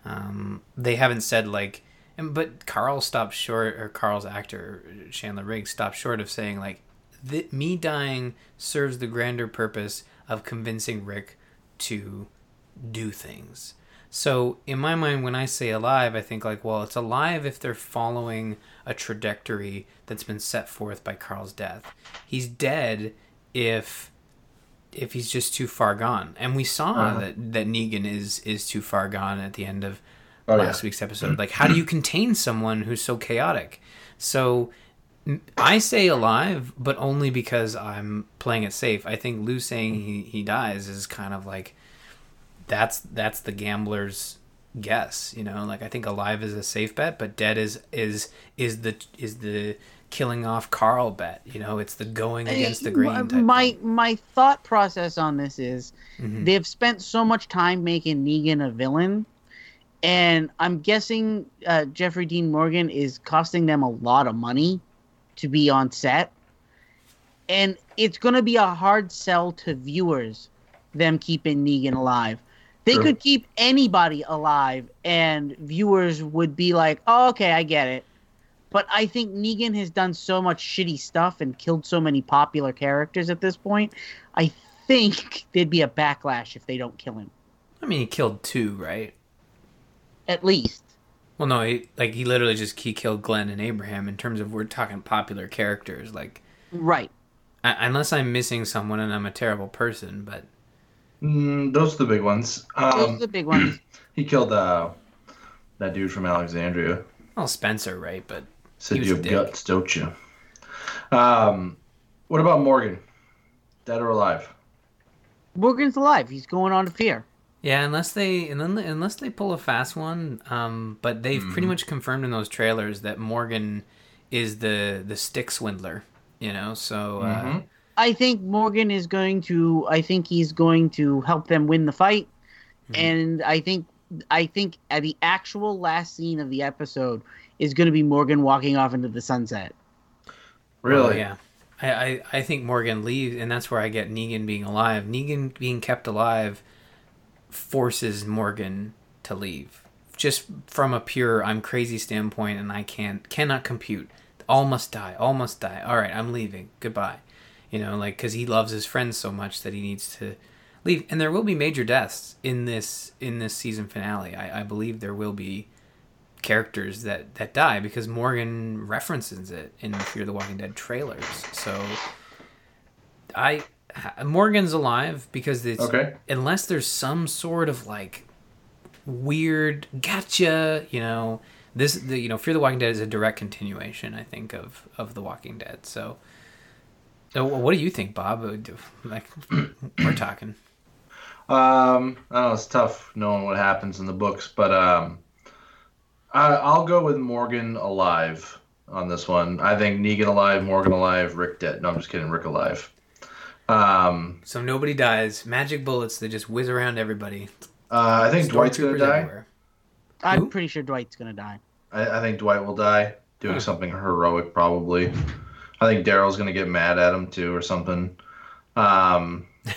Um, they haven't said like, and but Carl stopped short, or Carl's actor Chandler Riggs stopped short of saying like, th- me dying serves the grander purpose of convincing Rick to do things. So in my mind, when I say alive, I think like, well, it's alive if they're following a trajectory that's been set forth by Carl's death. He's dead if if he's just too far gone. And we saw Uh-huh. that that Negan is is too far gone at the end of Oh, last yeah. week's episode. Like, how do you contain someone who's so chaotic? So I say alive, but only because I'm playing it safe. I think Lou saying he, he dies is kind of like that's that's the gambler's guess, you know. Like I think alive is a safe bet, but dead is is is the is the killing off Carl bet. You know, it's the going against the grain. My- thing. my thought process on this is Mhm. they've spent so much time making Negan a villain, and I'm guessing uh, Jeffrey Dean Morgan is costing them a lot of money to be on set, and it's going to be a hard sell to viewers them keeping Negan alive. They Sure. could keep anybody alive, and viewers would be like, "Oh, okay, I get it." But I think Negan has done so much shitty stuff and killed so many popular characters at this point. I think there'd be a backlash if they don't kill him. I mean, he killed two, right? At least. Well, no, he, like he literally just he killed Glenn and Abraham. In terms of we're talking popular characters, like Right. I, unless I'm missing someone and I'm a terrible person, but mm, those are the big ones. Those are Um, the big ones. [CLEARS THROAT] he killed uh, that dude from Alexandria. well, Spencer, right? But Said He you have guts, don't you? Um, what about Morgan? Dead or alive? Morgan's alive. He's going on to fear. yeah, unless they unless they pull a fast one, um, but they've Mm-hmm. pretty much confirmed in those trailers that Morgan is the the stick swindler. You know, so uh, Mhm. I think Morgan is going to. I think he's going to help them win the fight, Mhm. and I think. I think at the actual last scene of the episode is going to be Morgan walking off into the sunset. Really? Oh, yeah. I, I, I think Morgan leaves, and that's where I get Negan being alive. Negan being kept alive forces Morgan to leave, just from a pure "I'm crazy" standpoint, and I can't cannot compute. All must die. All must die. All right, I'm leaving. Goodbye. You know, like because he loves his friends so much that he needs to leave. And there will be major deaths in this in this season finale. I, I believe there will be characters that that die because Morgan references it in Fear the Walking Dead trailers. So I Morgan's alive because it's Okay. unless there's some sort of like weird gotcha, you know, this the, you know Fear the Walking Dead is a direct continuation, I think, of of the Walking Dead. So, so what do you think, Bob? Uh, Like [CLEARS THROAT] we're talking. Um, I don't know. It's tough knowing what happens in the books, but um, I, I'll go with Morgan alive on this one. I think Negan alive, Morgan alive, Rick dead. No, I'm just kidding. Rick alive. Um, So nobody dies. Magic bullets that just whiz around everybody. uh, I think Dwight's gonna die. everywhere. I'm Who? pretty sure Dwight's gonna die. I, I think Dwight will die doing Huh. something heroic, probably. I think Daryl's gonna get mad at him too, or something. Um, [LAUGHS]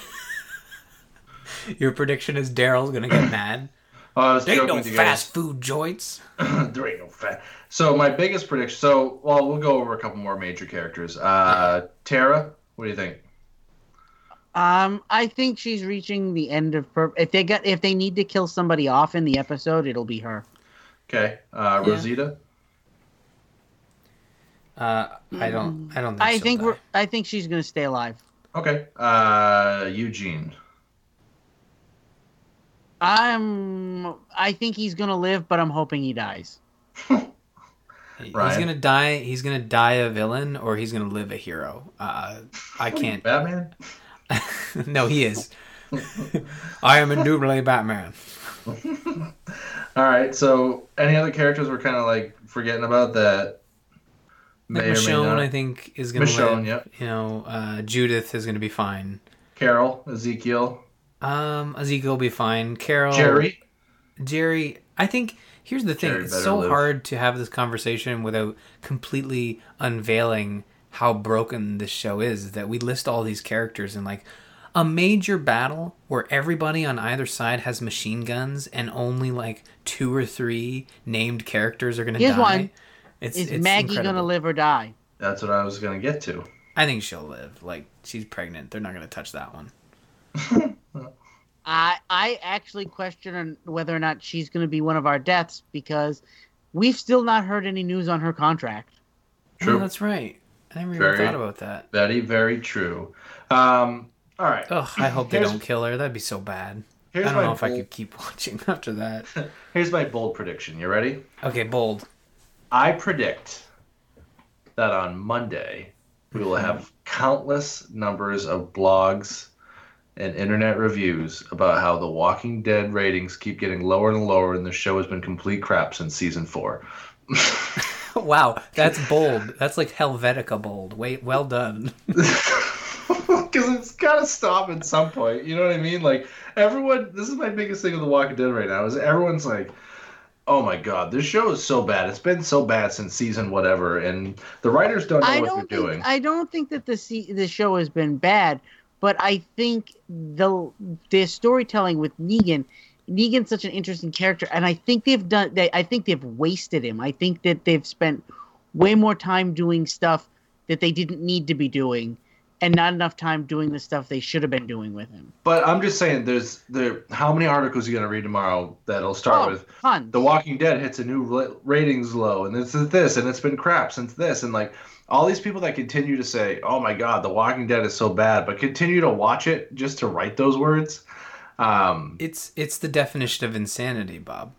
Your prediction is Daryl's gonna get mad. [CLEARS THROAT] oh, I was There ain't no with you guys. fast food joints. [CLEARS THROAT] there ain't no fat. So my biggest prediction. So well, we'll go over a couple more major characters. Uh, Tara, what do you think? Um, I think she's reaching the end of her. If they got, if they need to kill somebody off in the episode, it'll be her. Okay, uh, Yeah. Rosita. Uh, I don't. I don't. Think I she'll think die. we're. I think she's gonna stay alive. Okay, uh, Eugene. I'm. I think he's gonna live, but I'm hoping he dies. He's gonna die. He's gonna die a villain, or he's gonna live a hero. Uh, I can't. Batman. [LAUGHS] no, he is. I am indubitably Batman. [LAUGHS] All right. So any other characters we're kind of like forgetting about that may Like or may Michonne, not? I think, is gonna Michonne, live. yep. You know, uh, Judith is gonna be fine. Carol, Ezekiel, Um, Ezekiel will be fine. Carol, Jerry. Jerry. I think here's the thing. Jerry it's so live. hard to have this conversation without completely unveiling how broken this show is. That we list all these characters and like a major battle where everybody on either side has machine guns and only like two or three named characters are gonna die. one. It's, Is it's Maggie incredible. gonna live or die? That's what I was gonna get to. I think she'll live. Like she's pregnant. They're not gonna touch that one. [LAUGHS] I I actually question whether or not she's gonna be one of our deaths because we've still not heard any news on her contract. True. Oh, that's right. I never even thought about that. Very, very true. Um, all right. Ugh, I hope they don't kill her. That'd be so bad. I don't my know if I could keep [LAUGHS] watching after that. [LAUGHS] Here's my bold prediction. You ready? Okay, bold. I predict that on Monday we will have countless numbers of blogs and internet reviews about how the Walking Dead ratings keep getting lower and lower, and the show has been complete crap since season four. [LAUGHS] wow, that's bold. That's like Helvetica bold. Wait, well done. [LAUGHS] [LAUGHS] Because it's got to stop at some point. You know what I mean? Like everyone, this is my biggest thing with The Walking Dead right now is everyone's like, "Oh my god, this show is so bad. It's been so bad since season whatever," and the writers don't know I what don't they're think doing. I don't think that the se- the show has been bad, but I think the the storytelling with Negan, Negan's such an interesting character, and I think they've done. They, I think they've wasted him. I think that they've spent way more time doing stuff that they didn't need to be doing, and not enough time doing the stuff they should have been doing with him. But I'm just saying, there's there. How many articles are you gonna read tomorrow that'll start Oh, with tons. The Walking Dead hits a new ratings low, and this is this, and it's been crap since this, and like all these people that continue to say, "Oh my God, The Walking Dead is so bad," but continue to watch it just to write those words. Um, It's it's the definition of insanity, Bob.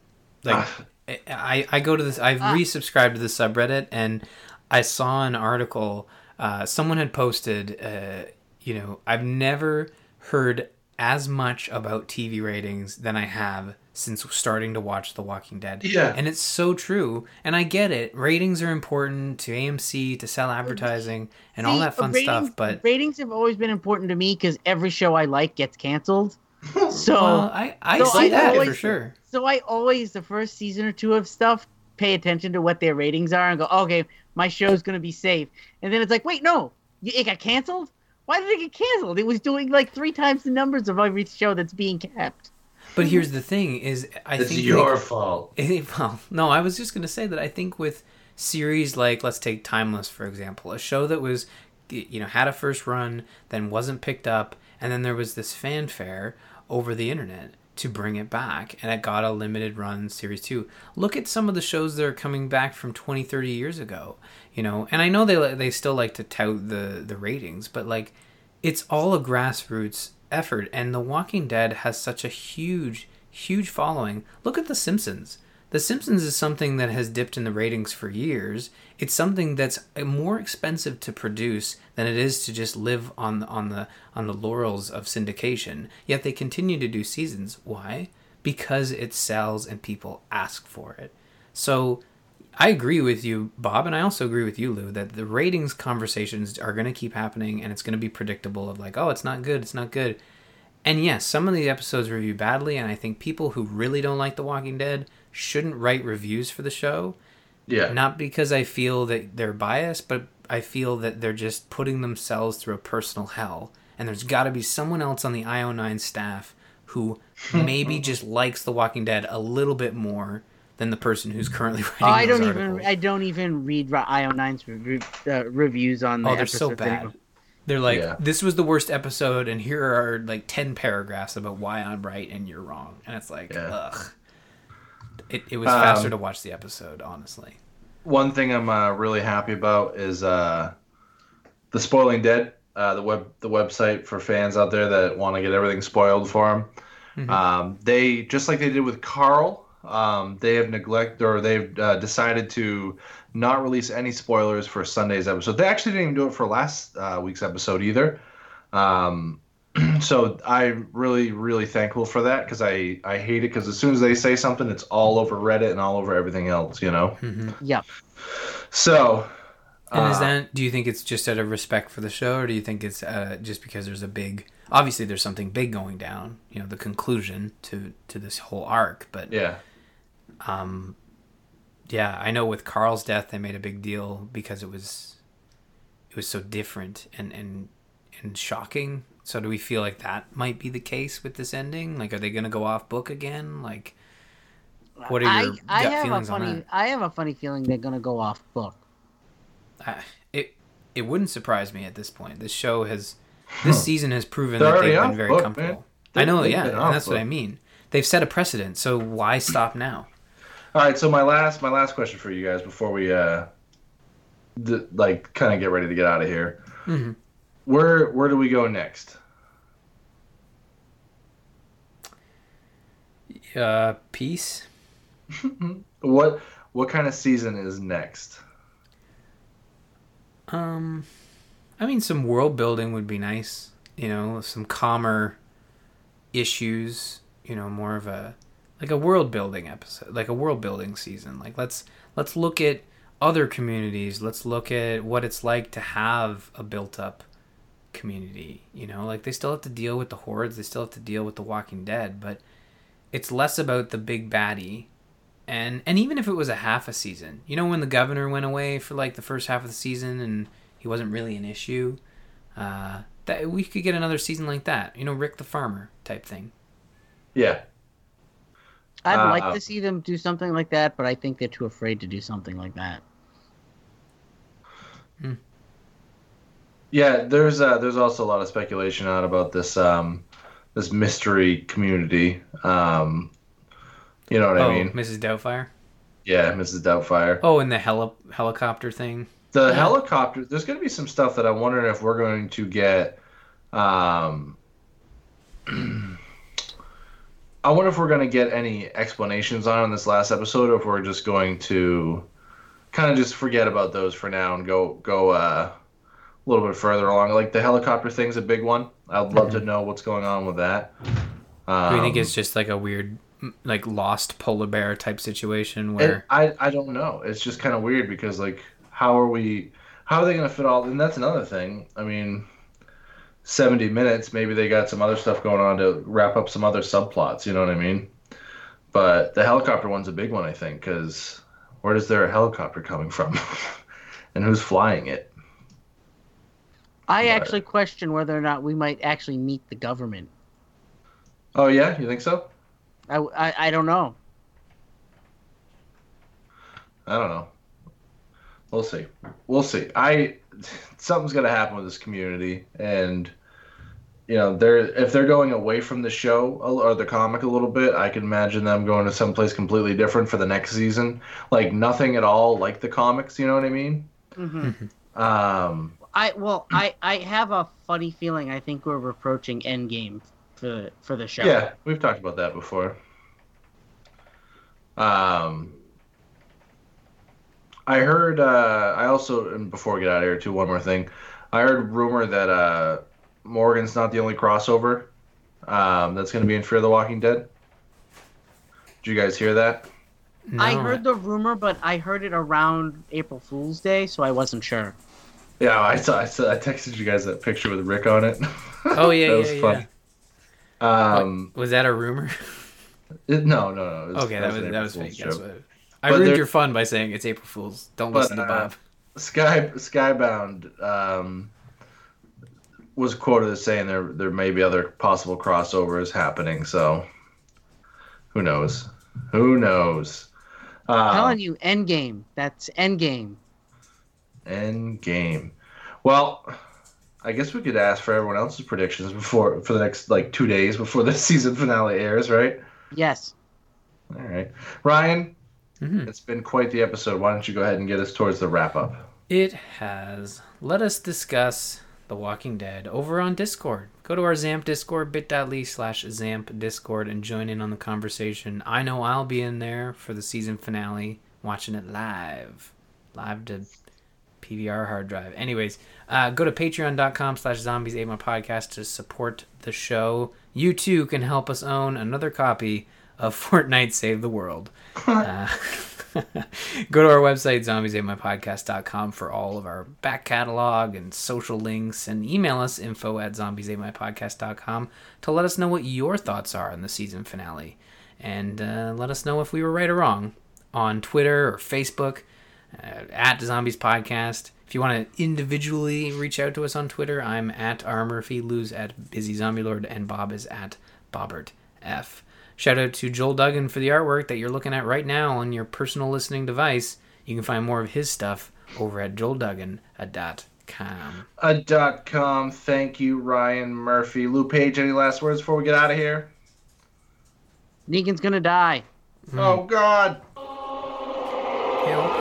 Like Ah. I I go to this. I've Ah. resubscribed to the subreddit, and I saw an article. Uh, someone had posted. Uh, you know, I've never heard as much about TV ratings than I have since starting to watch The Walking Dead. Yeah. and it's so true. And I get it. Ratings are important to AMC to sell advertising and all that fun ratings, stuff. But ratings have always been important to me because every show I like gets canceled. [LAUGHS] So well, I I so see I that always- for sure. So I always the first season or two of stuff pay attention to what their ratings are and go, okay, my show's gonna be safe. And then it's like, wait, no, it got canceled. Why did it get canceled? It was doing like three times the numbers of every show that's being kept. But here's the thing: is I it's think your like- fault. [LAUGHS] well, no, I was just going to say that I think with series like let's take Timeless for example, a show that was you know had a first run, then wasn't picked up, and then there was this fanfare over the internet to bring it back and it got a limited run series 2 look at some of the shows that are coming back from 20 30 years ago you know? And i know they they still like to tout the the ratings but like it's all a grassroots effort and the walking dead has such a huge huge following. Look at the simpsons The Simpsons is something that has dipped in the ratings for years. It's something that's more expensive to produce than it is to just live on on the on the laurels of syndication. Yet they continue to do seasons. Why? Because it sells and people ask for it. So I agree with you, Bob, and I also agree with you, Lou, that the ratings conversations are going to keep happening and it's going to be predictable of like, oh, it's not good, it's not good. And yes, some of the episodes review badly, and I think people who really don't like The Walking Dead shouldn't write reviews for the show. Yeah. Not because I feel that they're biased, but I feel that they're just putting themselves through a personal hell. And there's got to be someone else on the IO9 staff who [LAUGHS] maybe just likes The Walking Dead a little bit more than the person who's currently [LAUGHS] writing. Oh, I those don't articles. even I don't even read IO9's re- uh, reviews on the Oh, they're so bad. anymore. They're like, Yeah. this was the worst episode, and here are like ten paragraphs about why I'm right and you're wrong, and it's like, Yeah. ugh. It, it was Um, faster to watch the episode, honestly. One thing I'm uh, really happy about is uh, the Spoiling Dead, uh, the web the website for fans out there that want to get everything spoiled for them. Mhm. Um, they just like they did with Carl. Um, they have neglected or they've uh, decided to not release any spoilers for Sunday's episode. They actually didn't even do it for last uh, week's episode either. Um, [CLEARS THROAT] so I'm really, really thankful for that because I, I hate it because as soon as they say something, it's all over Reddit and all over everything else, you know? hmm Yeah. So. And is uh, that? Do you think it's just out of respect for the show, or do you think it's uh, just because there's a big? Obviously, there's something big going down. You know, the conclusion to to this whole arc. But Yeah. um, yeah, I know with Carl's death, they made a big deal because it was it was so different and and and shocking. So do we feel like that might be the case with this ending? Like, are they going to go off book again? Like, what are your I, I gut have a feelings on funny that? I have a funny feeling they're gonna go off book. I, it it wouldn't surprise me at this point. This show has this season has proven They're that they've been very book, comfortable. I know, yeah, been and off that's what I mean. They've set a precedent, so why stop now? All right, so my last my last question for you guys before we uh d- like kind of get ready to get out of here. Mhm. Where where do we go next? Uh, peace. [LAUGHS] What what kind of season is next? Um, I mean, some world building would be nice. You know, some calmer issues. You know, more of a like a world building episode, like a world building season. Like let's let's look at other communities. Let's look at what it's like to have a built up community. You know, like they still have to deal with the hordes. They still have to deal with the Walking Dead, but it's less about the big baddie and and even if it was a half a season you know when the governor went away for like the first half of the season and he wasn't really an issue uh that we could get another season like that you know rick the farmer type thing Yeah. I'd Uh, like to see them do something like that, but I think they're too afraid to do something like that. Yeah, there's uh there's also a lot of speculation out about this um this mystery community. Um you know what oh I mean? mrs doubtfire Yeah, Mrs. Doubtfire. oh and the heli- helicopter thing The Yeah. helicopter. There's going to be some stuff that I'm wondering if we're going to get. Um, [CLEARS THROAT] I wonder if we're going to get any explanations on in this last episode, or if we're just going to kind of just forget about those for now and go go uh, a little bit further along. Like the helicopter thing's a big one. I'd love to know what's going on with that. Um, do you think it's just like a weird like lost polar bear type situation where I I don't know. It's just kind of weird because like how are we how are they going to fit all and that's another thing. I mean 70 minutes maybe they got some other stuff going on to wrap up some other subplots, you know what I mean? But the helicopter one's a big one I think cuz where does their helicopter coming from? [LAUGHS] and who's flying it? I But- actually question whether or not we might actually meet the government. Oh yeah, you think so? I, I, I don't know. I don't know. We'll see. We'll see. I something's gonna happen with this community, and you know, they're if they're going away from the show or the comic a little bit, I can imagine them going to someplace completely different for the next season. Like nothing at all like the comics. You know what I mean? hmm Um, I well, I, I have a funny feeling. I think we're approaching Endgame for for the show. yeah, we've talked about that before. Um, I heard. Uh, I also, and before we get out of here, too, one more thing. I heard rumor that uh, Morgan's not the only crossover um, that's going to be in Fear the Walking Dead. Did you guys hear that? I heard the rumor, but I heard it around April Fool's Day, so I wasn't sure. Yeah, I saw. I, saw, I texted you guys that picture with Rick on it. [LAUGHS] Oh yeah, that yeah, was yeah. funny. Um, was that a rumor? [LAUGHS] it- no, no, no. was- okay, that was an that was fake. That's what. I But ruined there- your fun by saying it's April Fools. Don't But, listen to uh, Bob. Sky Skybound um, was quoted as saying there there may be other possible crossovers happening. So who knows? Who knows? I'm Um, telling you, Endgame. That's Endgame. End game. Well, I guess we could ask for everyone else's predictions before for the next like two days before the [LAUGHS] season finale airs, right? Yes. All right, Ryan. Mhm. It's been quite the episode. Why don't you go ahead and get us towards the wrap up? It has. Let us discuss The Walking Dead over on Discord. Go to our Zamp Discord, bit.ly slash Zamp Discord, and join in on the conversation. I know I'll be in there for the season finale, watching it live. Live to PVR hard drive. Anyways, uh, go to patreon.com slash zombies ate my podcast to support the show. You too can help us own another copy of [LAUGHS] Fortnite Save the World. [LAUGHS] Uh, [LAUGHS] go to our website, zombiesatmypodcast.com for all of our back catalog and social links and email us info at zombiesatmypodcast.com to let us know what your thoughts are on the season finale. And uh, let us know if we were right or wrong on Twitter or Facebook uh, at Zombies Podcast. If you want to individually reach out to us on Twitter, I'm at R Murphy, Lou's at Busy Zombie Lord, and Bob is at Bobbert F. Shout out to Joel Duggan for the artwork that you're looking at right now on your personal listening device. You can find more of his stuff over at joelduggan.com. A dot com. Thank you, Ryan Murphy. Lou Page, any last words before we get out of here? Negan's gonna die. Oh, God. Help,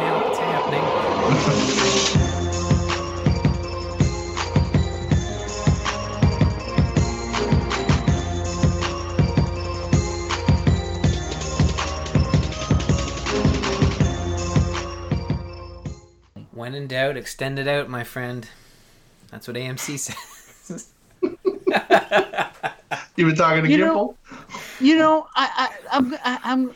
When in doubt, extend it out, my friend. That's what AMC [LAUGHS] says. You been talking to You Gimple? know- You know, I, I, I'm, I, I'm